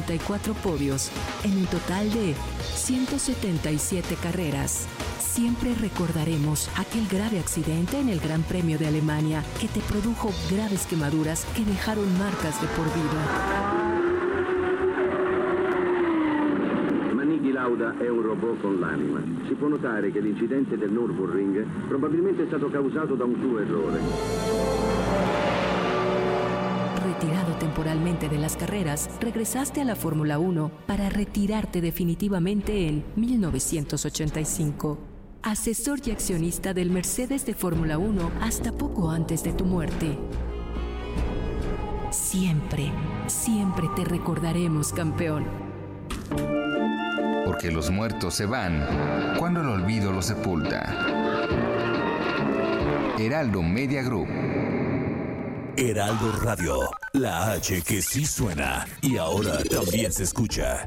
34 podios en un total de 177 carreras. Siempre recordaremos aquel grave accidente en el Gran Premio de Alemania que te produjo graves quemaduras que dejaron marcas de por vida. Lauda è un robot con l'anima. Si può notare che l'incidente del Nürburgring probabilmente è stato causato da un suo errore. Retirado temporalmente de las carreras, regresaste a la Fórmula 1 para retirarte definitivamente en 1985. Asesor y accionista del Mercedes de Fórmula 1 hasta poco antes de tu muerte. Siempre, siempre te recordaremos, campeón porque los muertos se van cuando el olvido los sepulta. Heraldo Media Group. Heraldo Radio, la H que sí suena y ahora también se escucha.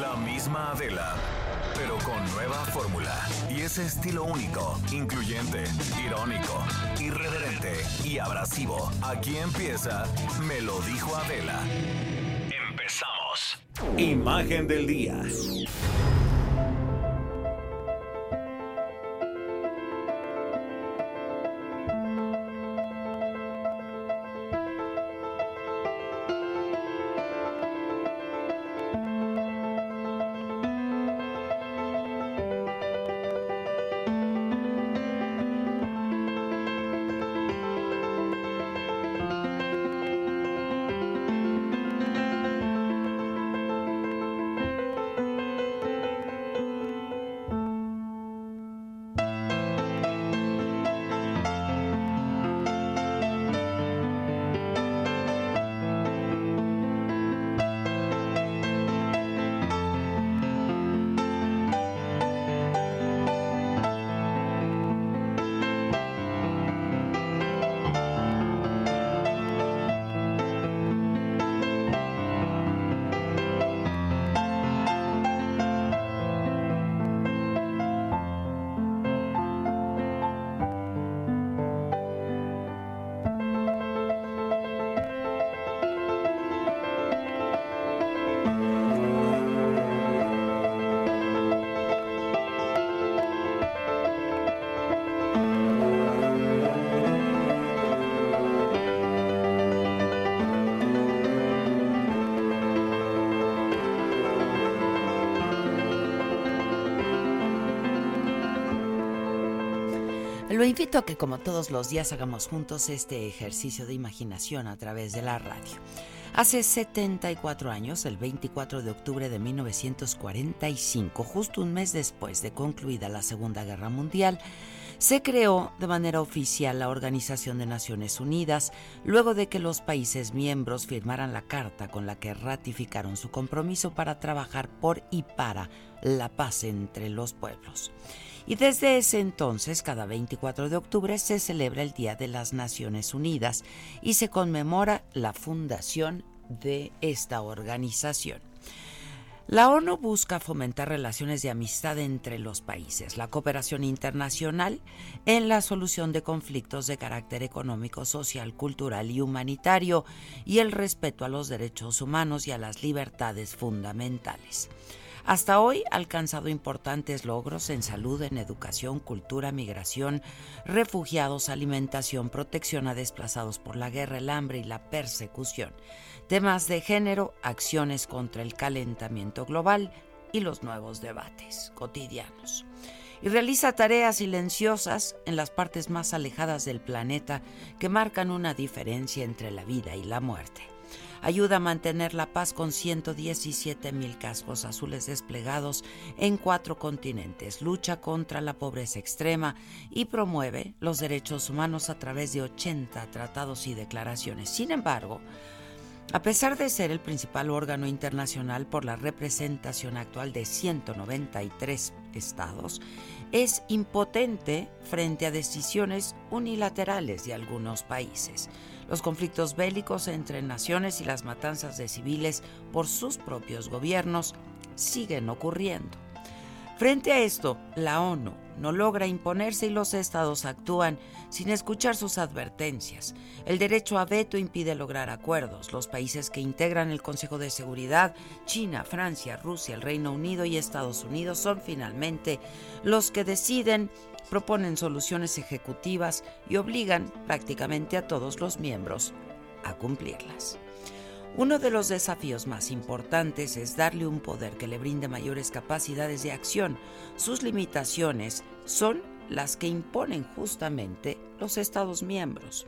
La misma Adela, pero con nueva fórmula y ese estilo único, incluyente, irónico, irreverente y abrasivo. Aquí empieza Me lo dijo Adela. Empezamos. Imagen del día. Lo invito a que como todos los días hagamos juntos este ejercicio de imaginación a través de la radio. Hace 74 años, el 24 de octubre de 1945, justo un mes después de concluida la Segunda Guerra Mundial, se creó de manera oficial la Organización de Naciones Unidas luego de que los países miembros firmaran la carta con la que ratificaron su compromiso para trabajar por y para la paz entre los pueblos. Y desde ese entonces, cada 24 de octubre, se celebra el Día de las Naciones Unidas y se conmemora la fundación de esta organización. La ONU busca fomentar relaciones de amistad entre los países, la cooperación internacional en la solución de conflictos de carácter económico, social, cultural y humanitario y el respeto a los derechos humanos y a las libertades fundamentales. Hasta hoy ha alcanzado importantes logros en salud, en educación, cultura, migración, refugiados, alimentación, protección a desplazados por la guerra, el hambre y la persecución, temas de género, acciones contra el calentamiento global y los nuevos debates cotidianos. Y realiza tareas silenciosas en las partes más alejadas del planeta que marcan una diferencia entre la vida y la muerte. ayuda a mantener la paz con 117 mil cascos azules desplegados en cuatro continentes, lucha contra la pobreza extrema y promueve los derechos humanos a través de 80 tratados y declaraciones. Sin embargo, a pesar de ser el principal órgano internacional por la representación actual de 193 estados, es impotente frente a decisiones unilaterales de algunos países. Los conflictos bélicos entre naciones y las matanzas de civiles por sus propios gobiernos siguen ocurriendo. Frente a esto, la ONU no logra imponerse y los estados actúan sin escuchar sus advertencias. El derecho a veto impide lograr acuerdos. Los países que integran el Consejo de Seguridad, China, Francia, Rusia, el Reino Unido y Estados Unidos, son finalmente los que deciden, proponen soluciones ejecutivas y obligan prácticamente a todos los miembros a cumplirlas. Uno de los desafíos más importantes es darle un poder que le brinde mayores capacidades de acción. Sus limitaciones son las que imponen justamente los Estados miembros.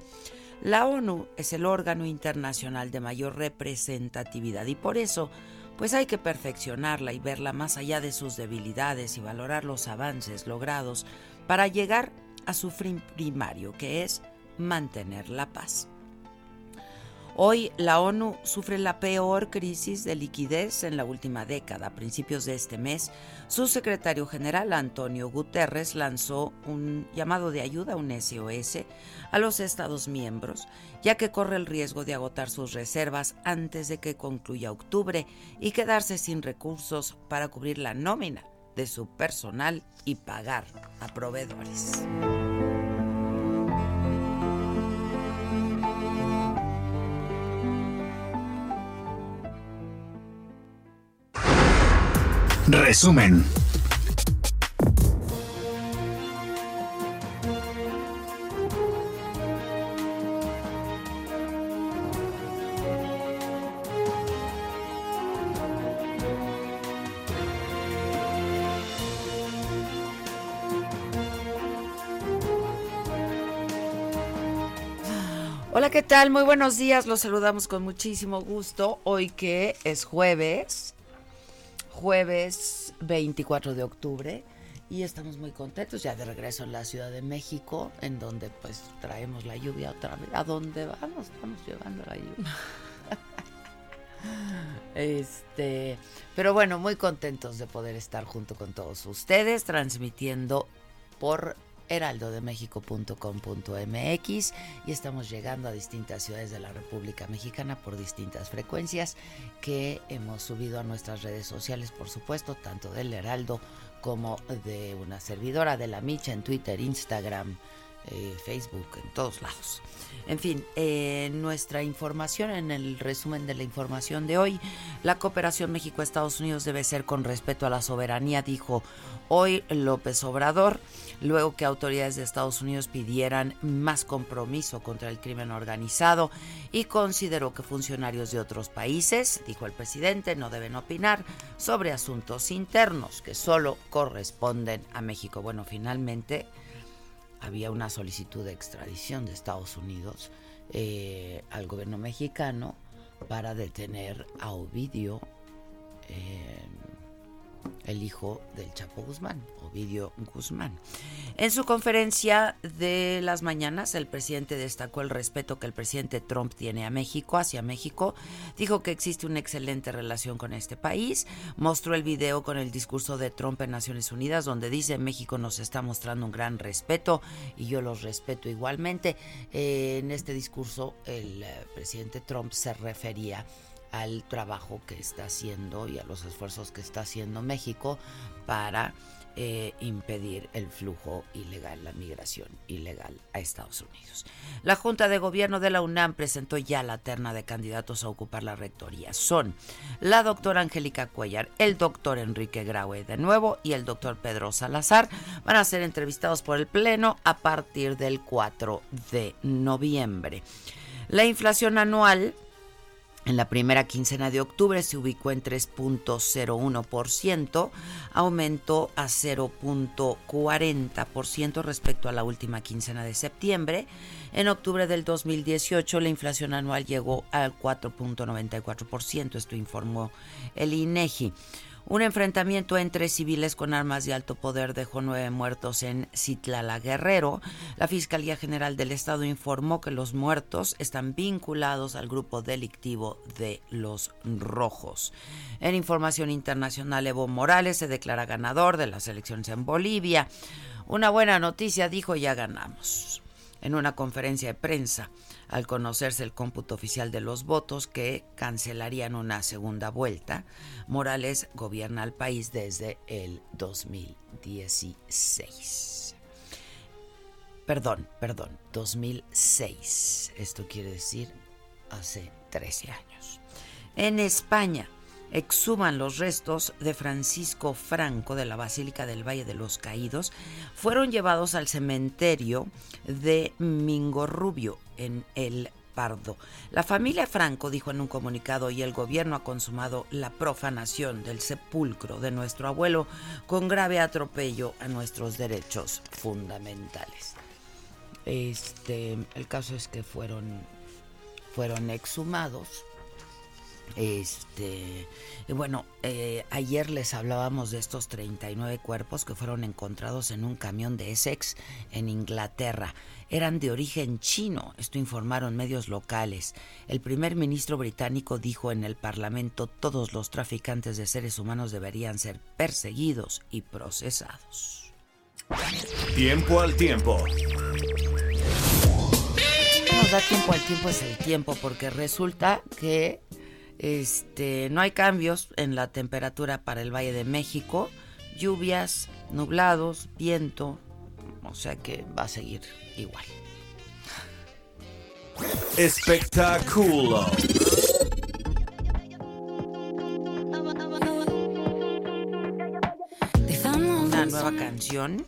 La ONU es el órgano internacional de mayor representatividad y por eso pues hay que perfeccionarla y verla más allá de sus debilidades y valorar los avances logrados para llegar a su fin primario, que es mantener la paz. Hoy la ONU sufre la peor crisis de liquidez en la última década. A principios de este mes, su secretario general Antonio Guterres lanzó un llamado de ayuda, un SOS, a los Estados miembros, ya que corre el riesgo de agotar sus reservas antes de que concluya octubre y quedarse sin recursos para cubrir la nómina de su personal y pagar a proveedores. Resumen. Hola, ¿qué tal? Muy buenos días. Los saludamos con muchísimo gusto. Hoy que es jueves jueves 24 de octubre y estamos muy contentos ya de regreso en la Ciudad de México, en donde pues traemos la lluvia otra vez. ¿A dónde vamos? Estamos llevando la lluvia. este, pero bueno, muy contentos de poder estar junto con todos ustedes transmitiendo por heraldodemexico.com.mx y estamos llegando a distintas ciudades de la República Mexicana por distintas frecuencias que hemos subido a nuestras redes sociales, por supuesto, tanto del Heraldo como de una servidora de la Micha en Twitter, Instagram, eh, Facebook, en todos lados. En fin, eh, nuestra información, en el resumen de la información de hoy, la cooperación México-Estados Unidos debe ser con respeto a la soberanía, dijo hoy López Obrador, luego que autoridades de Estados Unidos pidieran más compromiso contra el crimen organizado y consideró que funcionarios de otros países, dijo el presidente, no deben opinar sobre asuntos internos que solo corresponden a México. Bueno, finalmente había una solicitud de extradición de Estados Unidos eh, al gobierno mexicano para detener a Ovidio. Eh, el hijo del Chapo Guzmán, Ovidio Guzmán. En su conferencia de las mañanas, el presidente destacó el respeto que el presidente Trump tiene a México, hacia México, dijo que existe una excelente relación con este país, mostró el video con el discurso de Trump en Naciones Unidas, donde dice México nos está mostrando un gran respeto y yo los respeto igualmente. Eh, en este discurso, el eh, presidente Trump se refería al trabajo que está haciendo y a los esfuerzos que está haciendo México para eh, impedir el flujo ilegal, la migración ilegal a Estados Unidos. La Junta de Gobierno de la UNAM presentó ya la terna de candidatos a ocupar la rectoría. Son la doctora Angélica Cuellar, el doctor Enrique Graue de nuevo y el doctor Pedro Salazar. Van a ser entrevistados por el Pleno a partir del 4 de noviembre. La inflación anual En la primera quincena de octubre se ubicó en 3.01%, aumentó a 0.40% respecto a la última quincena de septiembre. En octubre del 2018 la inflación anual llegó al 4.94%, esto informó el INEGI. Un enfrentamiento entre civiles con armas de alto poder dejó nueve muertos en Citlala Guerrero. La Fiscalía General del Estado informó que los muertos están vinculados al grupo delictivo de los Rojos. En información internacional, Evo Morales se declara ganador de las elecciones en Bolivia. Una buena noticia, dijo, ya ganamos. En una conferencia de prensa, al conocerse el cómputo oficial de los votos que cancelarían una segunda vuelta, Morales gobierna al país desde el 2016. Perdón, perdón, 2006. Esto quiere decir hace 13 años. En España, exhuman los restos de Francisco Franco de la Basílica del Valle de los Caídos, fueron llevados al cementerio de Mingorrubio en el Pardo. La familia Franco dijo en un comunicado y el gobierno ha consumado la profanación del sepulcro de nuestro abuelo con grave atropello a nuestros derechos fundamentales. Este, el caso es que fueron fueron exhumados este, y bueno, eh, ayer les hablábamos de estos 39 cuerpos que fueron encontrados en un camión de Essex en Inglaterra. Eran de origen chino, esto informaron medios locales. El primer ministro británico dijo en el Parlamento todos los traficantes de seres humanos deberían ser perseguidos y procesados. Tiempo al tiempo. Nos da tiempo al tiempo es el tiempo porque resulta que este, no hay cambios en la temperatura para el Valle de México. Lluvias, nublados, viento. O sea que va a seguir igual. Espectáculo. Una nueva canción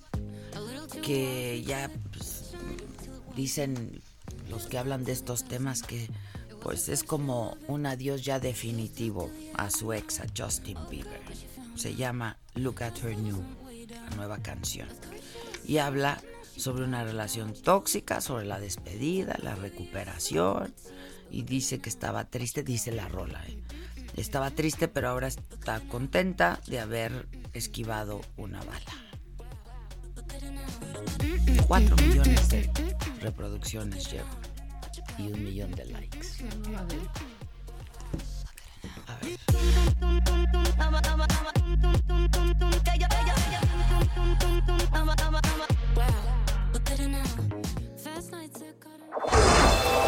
que ya pues, dicen los que hablan de estos temas que pues es como un adiós ya definitivo a su ex, a Justin Bieber. Se llama Look at Her New, la nueva canción. Y habla sobre una relación tóxica, sobre la despedida, la recuperación. Y dice que estaba triste, dice la rola. ¿eh? Estaba triste, pero ahora está contenta de haber esquivado una bala. Cuatro millones de reproducciones lleva y un millón de likes.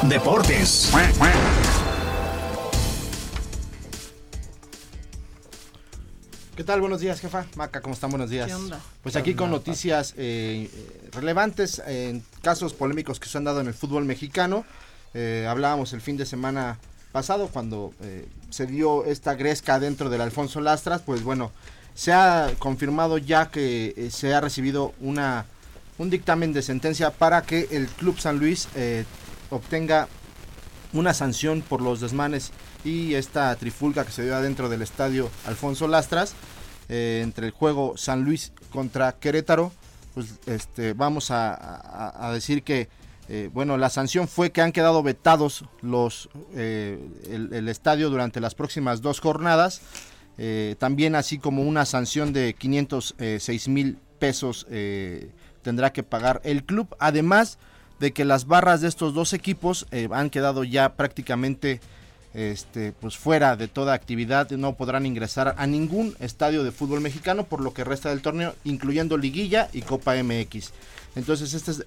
Deportes. ¿Qué tal? Buenos días, jefa. Maca, ¿cómo están? Buenos días. ¿Qué onda? Pues aquí con noticias eh, relevantes en casos polémicos que se han dado en el fútbol mexicano. Eh, hablábamos el fin de semana pasado cuando eh, se dio esta gresca dentro del Alfonso Lastras, pues bueno, se ha confirmado ya que eh, se ha recibido una un dictamen de sentencia para que el Club San Luis eh, obtenga una sanción por los desmanes y esta trifulca que se dio adentro del estadio Alfonso Lastras entre el juego San Luis contra Querétaro. Pues este, vamos a decir que eh, bueno, la sanción fue que han quedado vetados los eh, el, estadio durante las próximas dos jornadas. Eh, también así como una sanción de 506 mil pesos tendrá que pagar el club. Además de que las barras de estos dos equipos han quedado ya prácticamente este, pues fuera de toda actividad, no podrán ingresar a ningún estadio de fútbol mexicano por lo que resta del torneo, incluyendo liguilla y Copa MX. Entonces esta es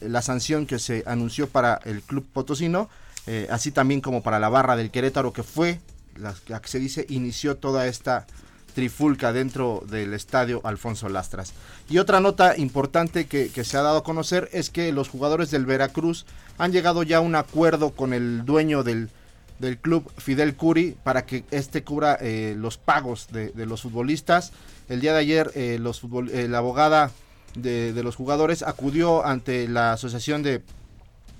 la sanción que se anunció para el club potosino, eh, así también como para la barra del Querétaro que fue la, que se dice inició toda esta trifulca dentro del estadio Alfonso Lastras. Y otra nota importante que, se ha dado a conocer es que los jugadores del Veracruz han llegado ya a un acuerdo con el dueño del, club Fidel Curi para que este cubra eh, los pagos de, los futbolistas. El día de ayer eh, los eh, la abogada de, los jugadores acudió ante la asociación de,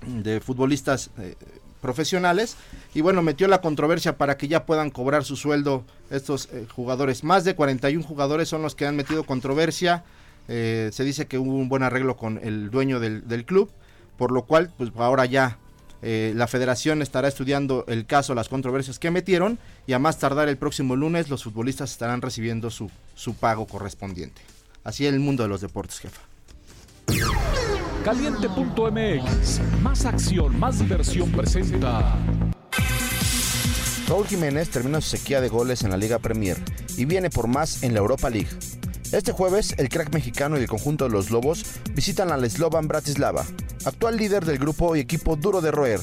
de futbolistas eh, profesionales y bueno, metió la controversia para que ya puedan cobrar su sueldo estos eh, jugadores. Más de 41 jugadores son los que han metido controversia. Eh, se dice que hubo un buen arreglo con el dueño del, del club, por lo cual pues ahora ya la federación estará estudiando el caso, las controversias que metieron y a más tardar el próximo lunes los futbolistas estarán recibiendo su, su pago correspondiente. Así es el mundo de los deportes, jefa. Caliente.mx, más acción, más diversión presenta. Raúl Jiménez termina su sequía de goles en la Liga Premier y viene por más en la Europa League. Este jueves, el crack mexicano y el conjunto de los Lobos visitan al Slovan Bratislava, actual líder del grupo y equipo duro de roer.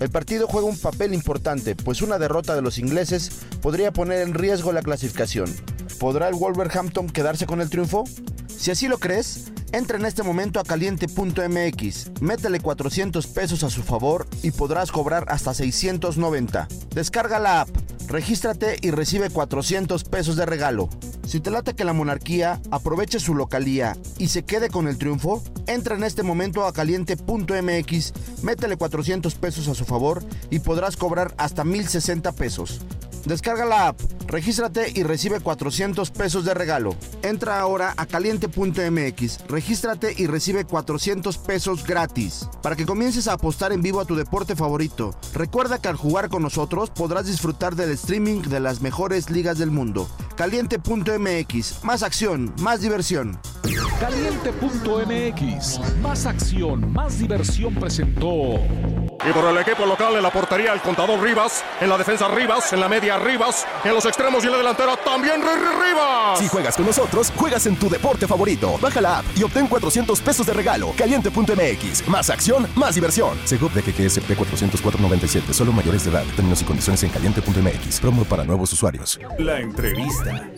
El partido juega un papel importante, pues una derrota de los ingleses podría poner en riesgo la clasificación. ¿Podrá el Wolverhampton quedarse con el triunfo? Si así lo crees, entra en este momento a caliente.mx, métele 400 pesos a su favor y podrás cobrar hasta 690. Descarga la app, regístrate y recibe 400 pesos de regalo. Si te late que la monarquía aproveche su localía y se quede con el triunfo, entra en este momento a caliente.mx, métele 400 pesos a su favor y podrás cobrar hasta 1060 pesos. Descarga la app, regístrate y recibe 400 pesos de regalo. Entra ahora a caliente.mx, regístrate y recibe 400 pesos gratis para que comiences a apostar en vivo a tu deporte favorito. Recuerda que al jugar con nosotros podrás disfrutar del streaming de las mejores ligas del mundo. Caliente.mx, más acción, más diversión. Caliente.mx, más acción, más diversión presentó. Y por el equipo local en la portería el contador Rivas, en la defensa Rivas, en la media Rivas, en los extremos y en la delantera también Rivas. Si juegas con nosotros, juegas en tu deporte favorito. Baja la app y obtén 400 pesos de regalo. Caliente.mx, más acción, más diversión. Segov de QQSP 404.97, solo mayores de edad. Términos y condiciones en caliente.mx. Promo para nuevos usuarios. La entrevista.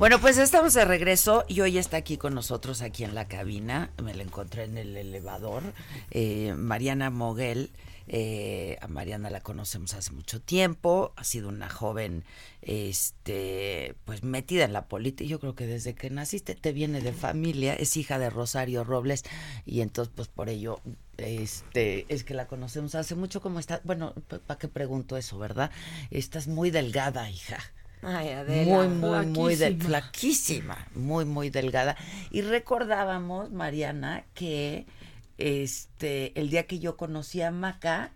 Bueno, pues estamos de regreso y hoy está aquí con nosotros, aquí en la cabina. Me la encontré en el elevador. eh, Mariana Moguel. eh, a Mariana la conocemos hace mucho tiempo. Ha sido una joven, este, pues metida en la política. Yo creo que desde que naciste te viene de familia. Es hija de Rosario Robles y entonces, pues por ello este, es que la conocemos hace mucho. ¿Cómo está? Bueno, ¿para qué pregunto eso, verdad? Estás muy delgada, hija. Ay, Adela. Muy, muy, muy del- Flaquísima. muy, muy delgada. Y recordábamos, Mariana, que este el día que yo conocí a Maca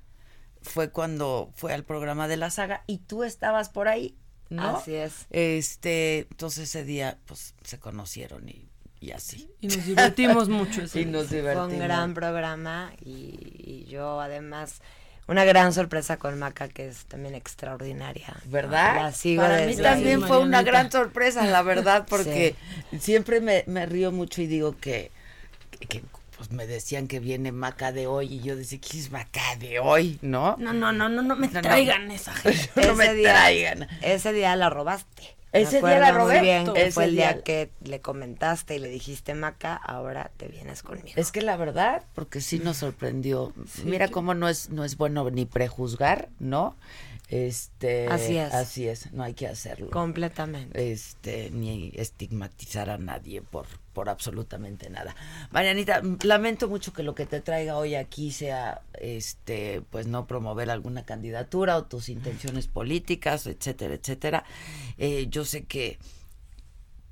fue cuando fue al programa de la saga y tú estabas por ahí, ¿no? Así es. Este, entonces ese día, pues, se conocieron y, y así. Y nos divertimos mucho ese Y día. nos Fue un divertimos. gran programa y, y yo además una gran sorpresa con Maca que es también extraordinaria. ¿Verdad? La sigo Para mí también fue una gran sorpresa, la verdad, porque siempre me, me río mucho y digo que, que- que, pues me decían que viene Maca de hoy y yo decía, ¿quién es Maca de hoy? ¿No? No, no, no, no, no me No, no. traigan esa gente. No me Ese día- traigan. Ese día la robaste. Ese día la muy robé. bien Ese fue el día día- que le comentaste y le dijiste, Maca, ahora te vienes conmigo. Es que la verdad, porque sí nos sorprendió. Mira cómo no es, no es bueno ni prejuzgar, ¿no? Este, Así es. Así es, no hay que hacerlo. Completamente. Este, ni estigmatizar a nadie por, por absolutamente nada. Marianita, lamento mucho que lo que te traiga hoy aquí sea, este, pues no promover alguna candidatura o tus intenciones políticas, etcétera, etcétera. Eh, yo sé que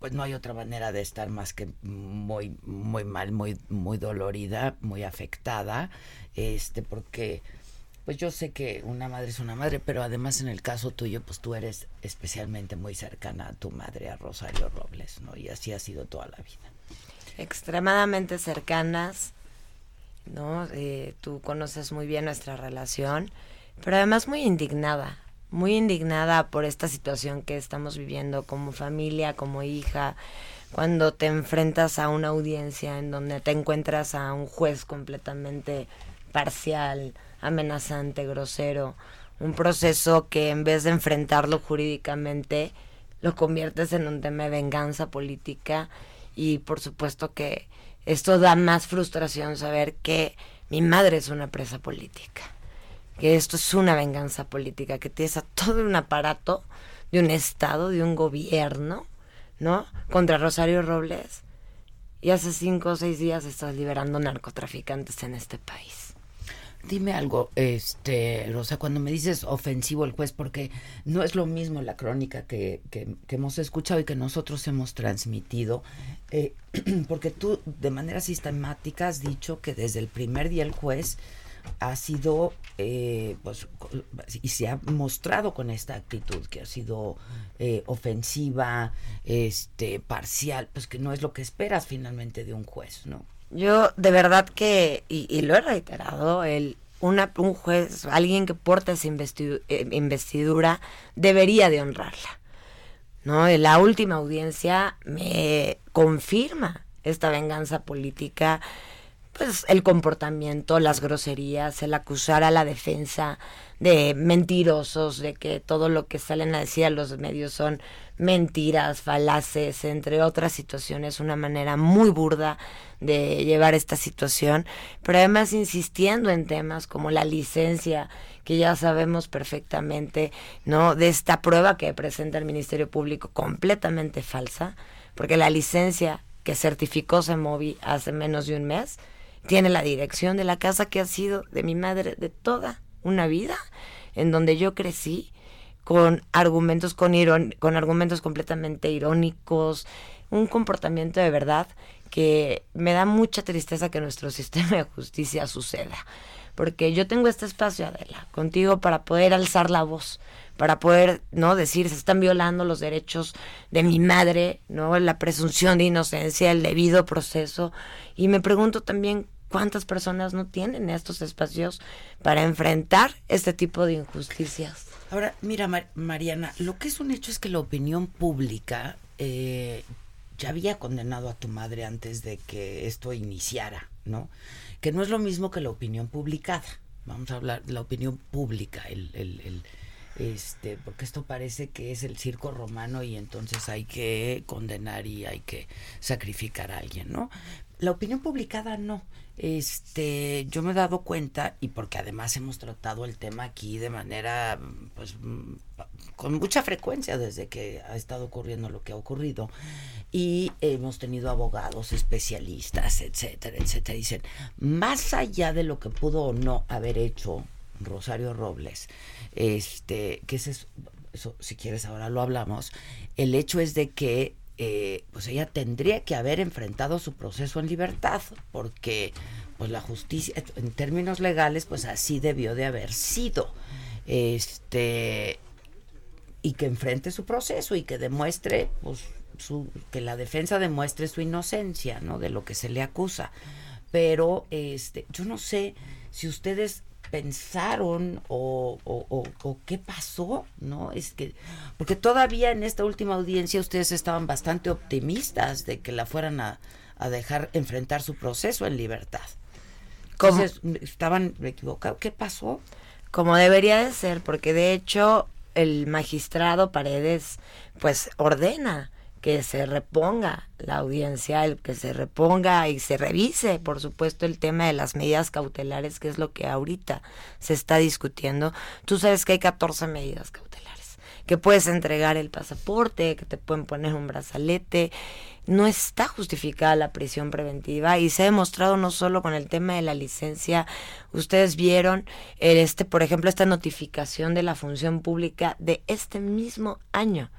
pues no hay otra manera de estar más que muy muy mal, muy muy dolorida, muy afectada, este porque pues yo sé que una madre es una madre, pero además en el caso tuyo pues tú eres especialmente muy cercana a tu madre, a Rosario Robles, ¿no? Y así ha sido toda la vida. extremadamente cercanas, ¿no? Eh, tú conoces muy bien nuestra relación, pero además muy indignada, muy indignada por esta situación que estamos viviendo como familia, como hija, cuando te enfrentas a una audiencia en donde te encuentras a un juez completamente parcial, amenazante, grosero, un proceso que en vez de enfrentarlo jurídicamente, lo conviertes en un tema de venganza política y por supuesto que esto da más frustración saber que mi madre es una presa política, que esto es una venganza política, que tienes a todo un aparato de un Estado, de un gobierno, ¿no? Contra Rosario Robles. Y hace cinco o seis días estás liberando narcotraficantes en este país. Dime algo, este, Rosa, cuando me dices ofensivo el juez, porque no es lo mismo la crónica que, que, hemos escuchado y que nosotros hemos transmitido, eh, porque tú de manera sistemática has dicho que desde el primer día el juez ha sido, eh, pues, y se ha mostrado con esta actitud que ha sido eh, ofensiva, este, parcial, pues que no es lo que esperas finalmente de un juez, ¿no? Yo de verdad que, y, lo he reiterado, el, una, un juez, alguien que porta esa eh, investidura, debería de honrarla. ¿no? En la última audiencia me confirma esta venganza política, pues el comportamiento, las groserías, el acusar a la defensa de mentirosos, de que todo lo que salen a decir a los medios son mentiras, falaces, entre otras situaciones, una manera muy burda de llevar esta situación, pero además insistiendo en temas como la licencia, que ya sabemos perfectamente, ¿no? De esta prueba que presenta el Ministerio Público completamente falsa, porque la licencia que certificó Semovi hace menos de un mes tiene la dirección de la casa que ha sido de mi madre de toda una vida, en donde yo crecí con argumentos con, con argumentos completamente irónicos, un comportamiento de verdad que me da mucha tristeza que nuestro sistema de justicia suceda. Porque yo tengo este espacio, Adela, contigo para poder alzar la voz, para poder, ¿no? Decir, se están violando los derechos de mi madre, ¿no? La presunción de inocencia, el debido proceso. Y me pregunto también cuántas personas no tienen estos espacios para enfrentar este tipo de injusticias. Ahora, mira, Mariana, lo que es un hecho es que la opinión pública eh, ya había condenado a tu madre antes de que esto iniciara, ¿no? Que no es lo mismo que la opinión publicada. Vamos a hablar de la opinión pública, el, el, este, porque esto parece que es el circo romano y entonces hay que condenar y hay que sacrificar a alguien, ¿no? La opinión publicada no este yo me he dado cuenta y porque además hemos tratado el tema aquí de manera pues con mucha frecuencia desde que ha estado ocurriendo lo que ha ocurrido y hemos tenido abogados especialistas etcétera etcétera dicen más allá de lo que pudo o no haber hecho Rosario Robles este que es eso si quieres ahora lo hablamos el hecho es de que eh, pues ella tendría que haber enfrentado su proceso en libertad, porque pues la justicia, en términos legales, pues así debió de haber sido. Este y que enfrente su proceso y que demuestre pues su, que la defensa demuestre su inocencia, ¿no? de lo que se le acusa. Pero este, yo no sé si ustedes pensaron o, o, qué pasó, ¿no? Es que, porque todavía en esta última audiencia ustedes estaban bastante optimistas de que la fueran a, dejar enfrentar su proceso en libertad. ¿Cómo? estaban equivocados. ¿Qué pasó? Como debería de ser, porque de hecho el magistrado Paredes pues ordena que se reponga la audiencia, el que se reponga y se revise, por supuesto, el tema de las medidas cautelares, que es lo que ahorita se está discutiendo. Tú sabes que hay 14 medidas cautelares, que puedes entregar el pasaporte, que te pueden poner un brazalete. No está justificada la prisión preventiva y se ha demostrado no solo con el tema de la licencia. Ustedes vieron, este, por ejemplo, esta notificación de la función pública de este mismo año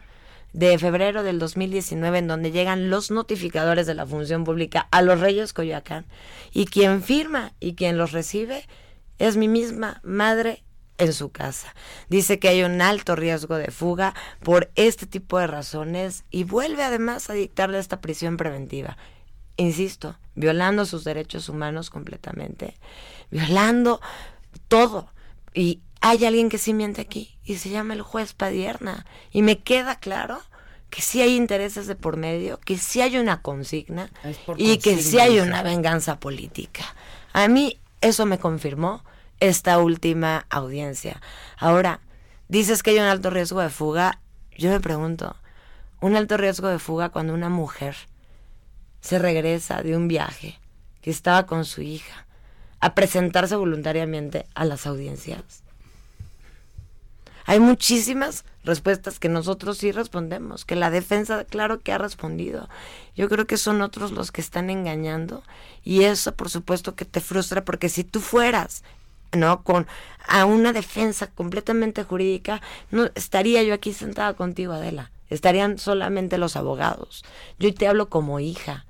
de febrero del 2019 en donde llegan los notificadores de la función pública a los Reyes Coyoacán y quien firma y quien los recibe es mi misma madre en su casa. Dice que hay un alto riesgo de fuga por este tipo de razones y vuelve además a dictarle esta prisión preventiva. Insisto, violando sus derechos humanos completamente, violando todo. Y hay alguien que sí miente aquí y se llama el juez Padierna. Y me queda claro que sí hay intereses de por medio, que sí hay una consigna y que sí hay una venganza política. A mí eso me confirmó esta última audiencia. Ahora, dices que hay un alto riesgo de fuga. Yo me pregunto, un alto riesgo de fuga cuando una mujer se regresa de un viaje que estaba con su hija a presentarse voluntariamente a las audiencias? Hay muchísimas respuestas que nosotros sí respondemos, que la defensa claro que ha respondido. Yo creo que son otros los que están engañando y eso por supuesto que te frustra porque si tú fueras no con a una defensa completamente jurídica, no estaría yo aquí sentada contigo Adela. Estarían solamente los abogados. Yo te hablo como hija.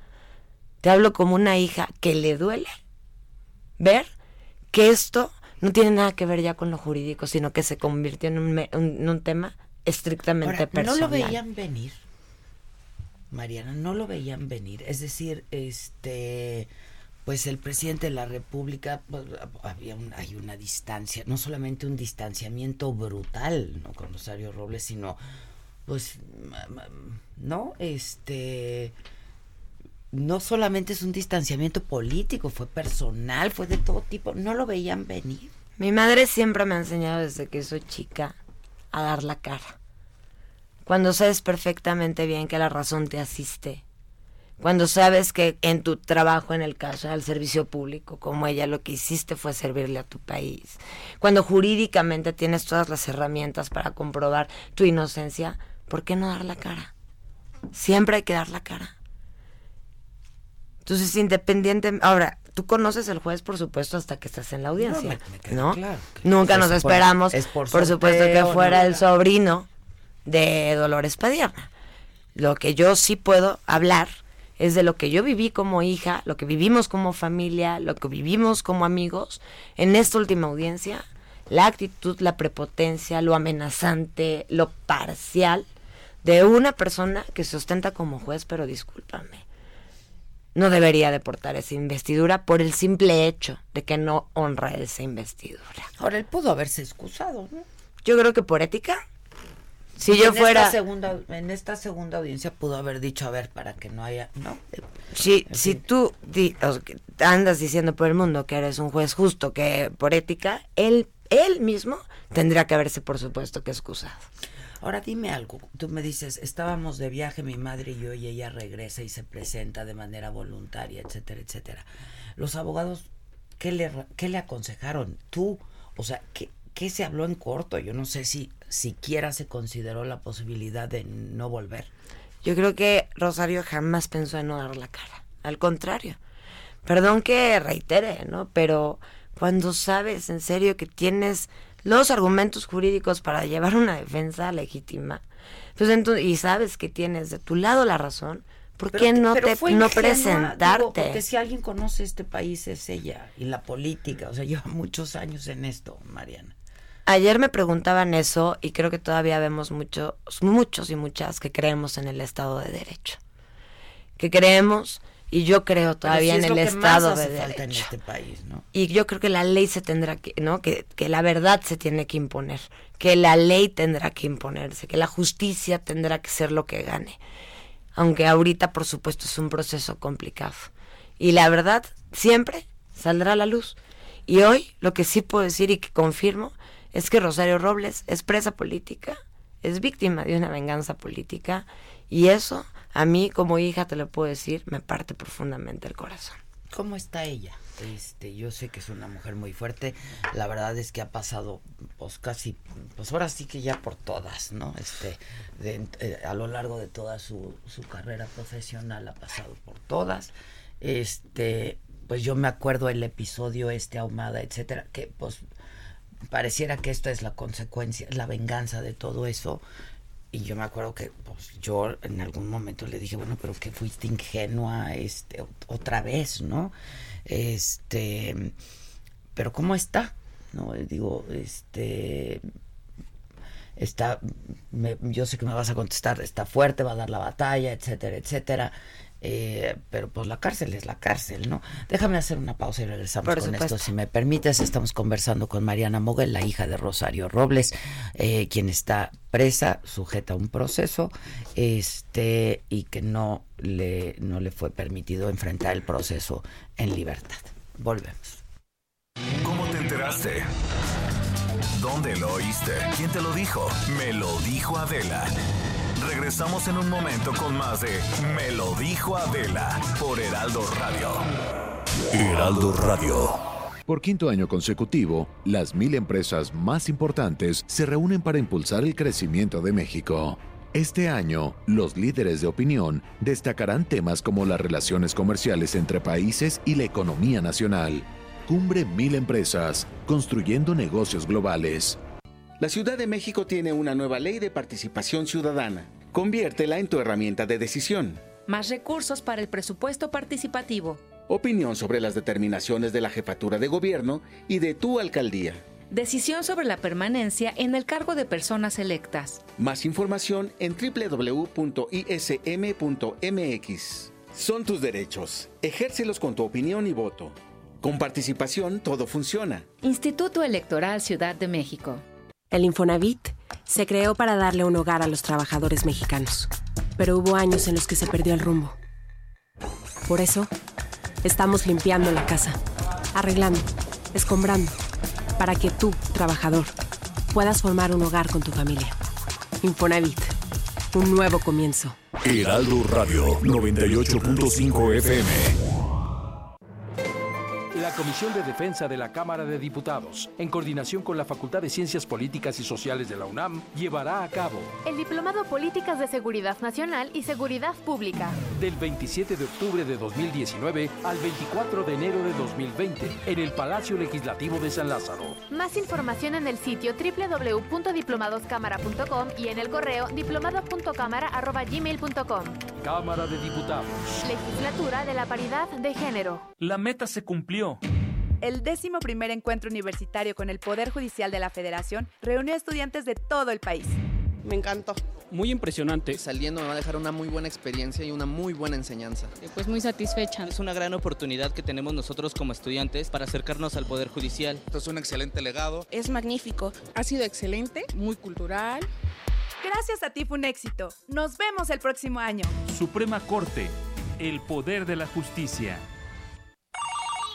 Te hablo como una hija que le duele ver que esto no tiene nada que ver ya con lo jurídico, sino que se convirtió en un, tema estrictamente personal. No lo veían venir, Mariana, no lo veían venir. Es decir, este, pues el presidente de la República, pues, había hay una distancia, no solamente un distanciamiento brutal, ¿no? Con Rosario Robles, sino, pues, no, este no solamente es un distanciamiento político, fue personal, fue de todo tipo, no lo veían venir. Mi madre siempre me ha enseñado desde que soy chica a dar la cara. Cuando sabes perfectamente bien que la razón te asiste. Cuando sabes que en tu trabajo, en el caso del servicio público, como ella, lo que hiciste fue servirle a tu país. Cuando jurídicamente tienes todas las herramientas para comprobar tu inocencia, ¿por qué no dar la cara? Siempre hay que dar la cara. Entonces, independiente. Ahora, tú conoces el juez, por supuesto, hasta que estás en la audiencia. No, Nunca nos esperamos, por, supuesto, que fuera el sobrino de Dolores Padierna. Lo que yo sí puedo hablar es de lo que yo viví como hija, lo que vivimos como familia, lo que vivimos como amigos en esta última audiencia. La actitud, la prepotencia, lo amenazante, lo parcial de una persona que se ostenta como juez, pero discúlpame no debería deportar esa investidura por el simple hecho de que no honra esa investidura. Ahora, él pudo haberse excusado, ¿no? Yo creo que por ética. Si yo fuera... segunda, en esta segunda audiencia pudo haber dicho, a ver, para que no haya... No. Si, si tú andas diciendo por el mundo que eres un juez justo, que por ética, él, él mismo tendría que haberse, por supuesto, que excusado. Ahora dime algo, tú me dices, estábamos de viaje mi madre y yo y ella regresa y se presenta de manera voluntaria, etcétera, etcétera. Los abogados, ¿qué le, qué le aconsejaron? Tú, o sea, ¿qué, ¿qué se habló en corto? Yo no sé si siquiera se consideró la posibilidad de no volver. Yo creo que Rosario jamás pensó en no dar la cara. Al contrario. Perdón que reitere, ¿no? Pero cuando sabes en serio que tienes los argumentos jurídicos para llevar una defensa legítima, pues entonces, y sabes que tienes de tu lado la razón, ¿por qué no te no presentarte? porque si alguien conoce este país es ella y la política, o sea, lleva muchos años en esto, Mariana. Ayer me preguntaban eso y creo que todavía vemos muchos, muchos y muchas que creemos en el Estado de Derecho. Que creemos y yo creo todavía en el Estado de Derecho. En este país, ¿no? Y yo creo que la ley se tendrá que, ¿no? Que, que la verdad se tiene que imponer, que la ley tendrá que imponerse, que la justicia tendrá que ser lo que gane. Aunque ahorita, por supuesto, es un proceso complicado. Y la verdad siempre saldrá a la luz. Y hoy lo que sí puedo decir y que confirmo es que Rosario Robles es presa política, es víctima de una venganza política y eso a mí como hija te lo puedo decir, me parte profundamente el corazón. ¿Cómo está ella? Este, yo sé que es una mujer muy fuerte. La verdad es que ha pasado, pues casi, pues ahora sí que ya por todas, ¿no? Este, eh, a lo largo de toda su, su carrera profesional ha pasado por todas. Este, pues yo me acuerdo el episodio este ahumada, etcétera, que pues pareciera que esto es la consecuencia, la venganza de todo eso. Y yo me acuerdo que pues, yo en algún momento le dije, bueno, pero que fuiste ingenua este, otra vez, ¿no? Este, pero ¿cómo está? No, digo, este, está, yo sé que me vas a contestar, está fuerte, va a dar la batalla, etcétera, etcétera. Eh, pero pues la cárcel es la cárcel, ¿no? Déjame hacer una pausa y regresamos con esto, si me permites. Estamos conversando con Mariana Moguel, la hija de Rosario Robles, eh, quien está presa, sujeta a un proceso, este, y que no le, no le fue permitido enfrentar el proceso en libertad. Volvemos. ¿Cómo te enteraste? ¿Dónde lo oíste? ¿Quién te lo dijo? Me lo dijo Adela. Regresamos en un momento con más de Me lo dijo Adela por Heraldo Radio. Heraldo Radio. Por quinto año consecutivo, las mil empresas más importantes se reúnen para impulsar el crecimiento de México. Este año, los líderes de opinión destacarán temas como las relaciones comerciales entre países y la economía nacional. Cumbre Mil Empresas, construyendo negocios globales. La Ciudad de México tiene una nueva ley de participación ciudadana. Conviértela en tu herramienta de decisión. Más recursos para el presupuesto participativo. Opinión sobre las determinaciones de la jefatura de gobierno y de tu alcaldía. Decisión sobre la permanencia en el cargo de personas electas. Más información en www.ism.mx. Son tus derechos. Ejércelos con tu opinión y voto. Con participación todo funciona. Instituto Electoral Ciudad de México. El Infonavit se creó para darle un hogar a los trabajadores mexicanos, pero hubo años en los que se perdió el rumbo. Por eso, estamos limpiando la casa, arreglando, escombrando, para que tú, trabajador, puedas formar un hogar con tu familia. Infonavit, un nuevo comienzo. Radio 98.5 FM. La Comisión de Defensa de la Cámara de Diputados, en coordinación con la Facultad de Ciencias Políticas y Sociales de la UNAM, llevará a cabo el Diplomado Políticas de Seguridad Nacional y Seguridad Pública. Del 27 de octubre de 2019 al 24 de enero de 2020 en el Palacio Legislativo de San Lázaro. Más información en el sitio www.diplomadoscámara.com y en el correo diplomado.cámara.gmail.com. Cámara de Diputados. Legislatura de la Paridad de Género. La meta se cumplió. El décimo primer encuentro universitario con el Poder Judicial de la Federación reunió a estudiantes de todo el país. Me encantó. Muy impresionante. Saliendo me va a dejar una muy buena experiencia y una muy buena enseñanza. Pues muy satisfecha. Es una gran oportunidad que tenemos nosotros como estudiantes para acercarnos al Poder Judicial. Esto es un excelente legado. Es magnífico. Ha sido excelente, muy cultural. Gracias a ti fue un éxito. Nos vemos el próximo año. Suprema Corte, el poder de la justicia.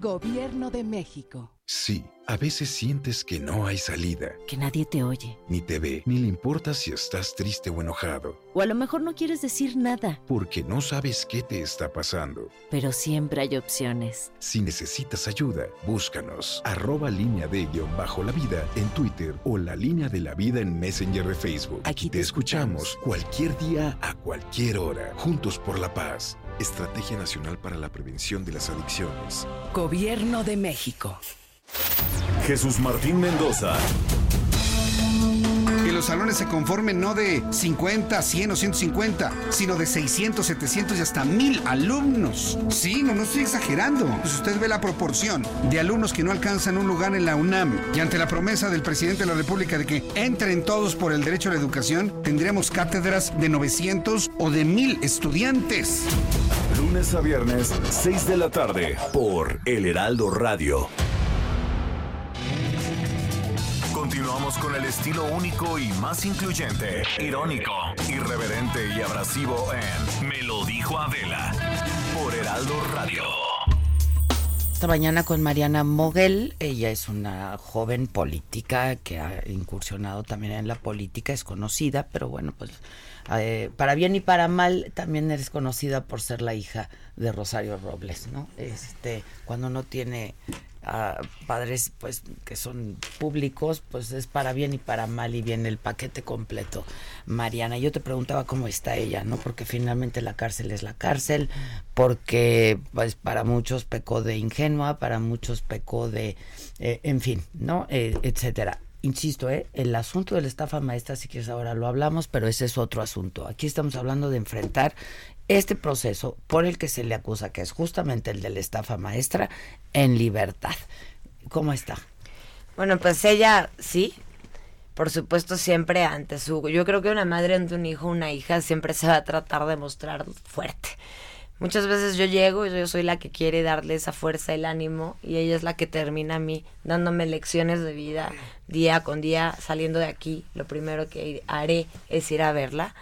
Gobierno de México. Sí, a veces sientes que no hay salida. Que nadie te oye. Ni te ve, ni le importa si estás triste o enojado. O a lo mejor no quieres decir nada. Porque no sabes qué te está pasando. Pero siempre hay opciones. Si necesitas ayuda, búscanos. Arroba línea de guion bajo la vida en Twitter o la línea de la vida en Messenger de Facebook. Aquí te, te escuchamos. escuchamos cualquier día, a cualquier hora. Juntos por la paz. Estrategia Nacional para la Prevención de las Adicciones. Gobierno de México. Jesús Martín Mendoza. Los salones se conformen no de 50, 100 o 150, sino de 600, 700 y hasta 1000 alumnos. Sí, no, no estoy exagerando. Pues usted ve la proporción de alumnos que no alcanzan un lugar en la UNAM y ante la promesa del presidente de la República de que entren todos por el derecho a la educación, tendremos cátedras de 900 o de 1000 estudiantes. Lunes a viernes, 6 de la tarde, por El Heraldo Radio. Continuamos con el estilo único y más incluyente, irónico, irreverente y abrasivo en Me lo dijo Adela por Heraldo Radio. Esta mañana con Mariana Moguel, ella es una joven política que ha incursionado también en la política, es conocida, pero bueno, pues eh, para bien y para mal también eres conocida por ser la hija de Rosario Robles, ¿no? Este, cuando no tiene a padres pues que son públicos pues es para bien y para mal y viene el paquete completo Mariana yo te preguntaba cómo está ella no porque finalmente la cárcel es la cárcel porque pues para muchos pecó de ingenua para muchos pecó de eh, en fin no eh, etcétera Insisto, ¿eh? el asunto de la estafa maestra, si quieres ahora lo hablamos, pero ese es otro asunto. Aquí estamos hablando de enfrentar este proceso por el que se le acusa, que es justamente el de la estafa maestra, en libertad. ¿Cómo está? Bueno, pues ella sí, por supuesto siempre ante su yo creo que una madre ante un hijo una hija siempre se va a tratar de mostrar fuerte muchas veces yo llego y yo soy la que quiere darle esa fuerza el ánimo y ella es la que termina a mí dándome lecciones de vida día con día saliendo de aquí lo primero que haré es ir a verla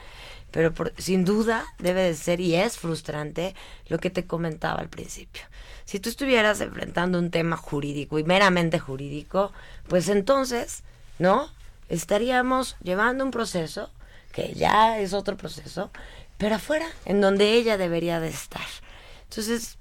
pero sin duda debe de ser y es frustrante lo que te comentaba al principio si tú estuvieras enfrentando un tema jurídico y meramente jurídico pues entonces no estaríamos llevando un proceso, que ya es otro proceso, pero afuera, en donde ella debería de estar. Entonces,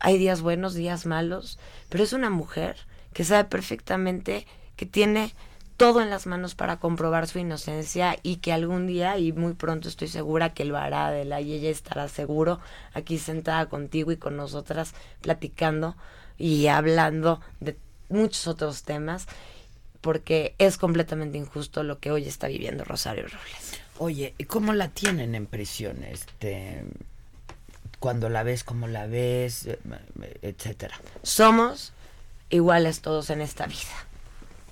hay días buenos, días malos, pero es una mujer que sabe perfectamente que tiene todo en las manos para comprobar su inocencia y que algún día, y muy pronto estoy segura que lo hará de la y ella estará seguro aquí sentada contigo y con nosotras platicando y hablando de muchos otros temas porque es completamente injusto lo que hoy está viviendo Rosario Robles. Oye, ¿y cómo la tienen en prisión? Este, cuando la ves, cómo la ves, eh, etcétera. Somos iguales todos en esta vida.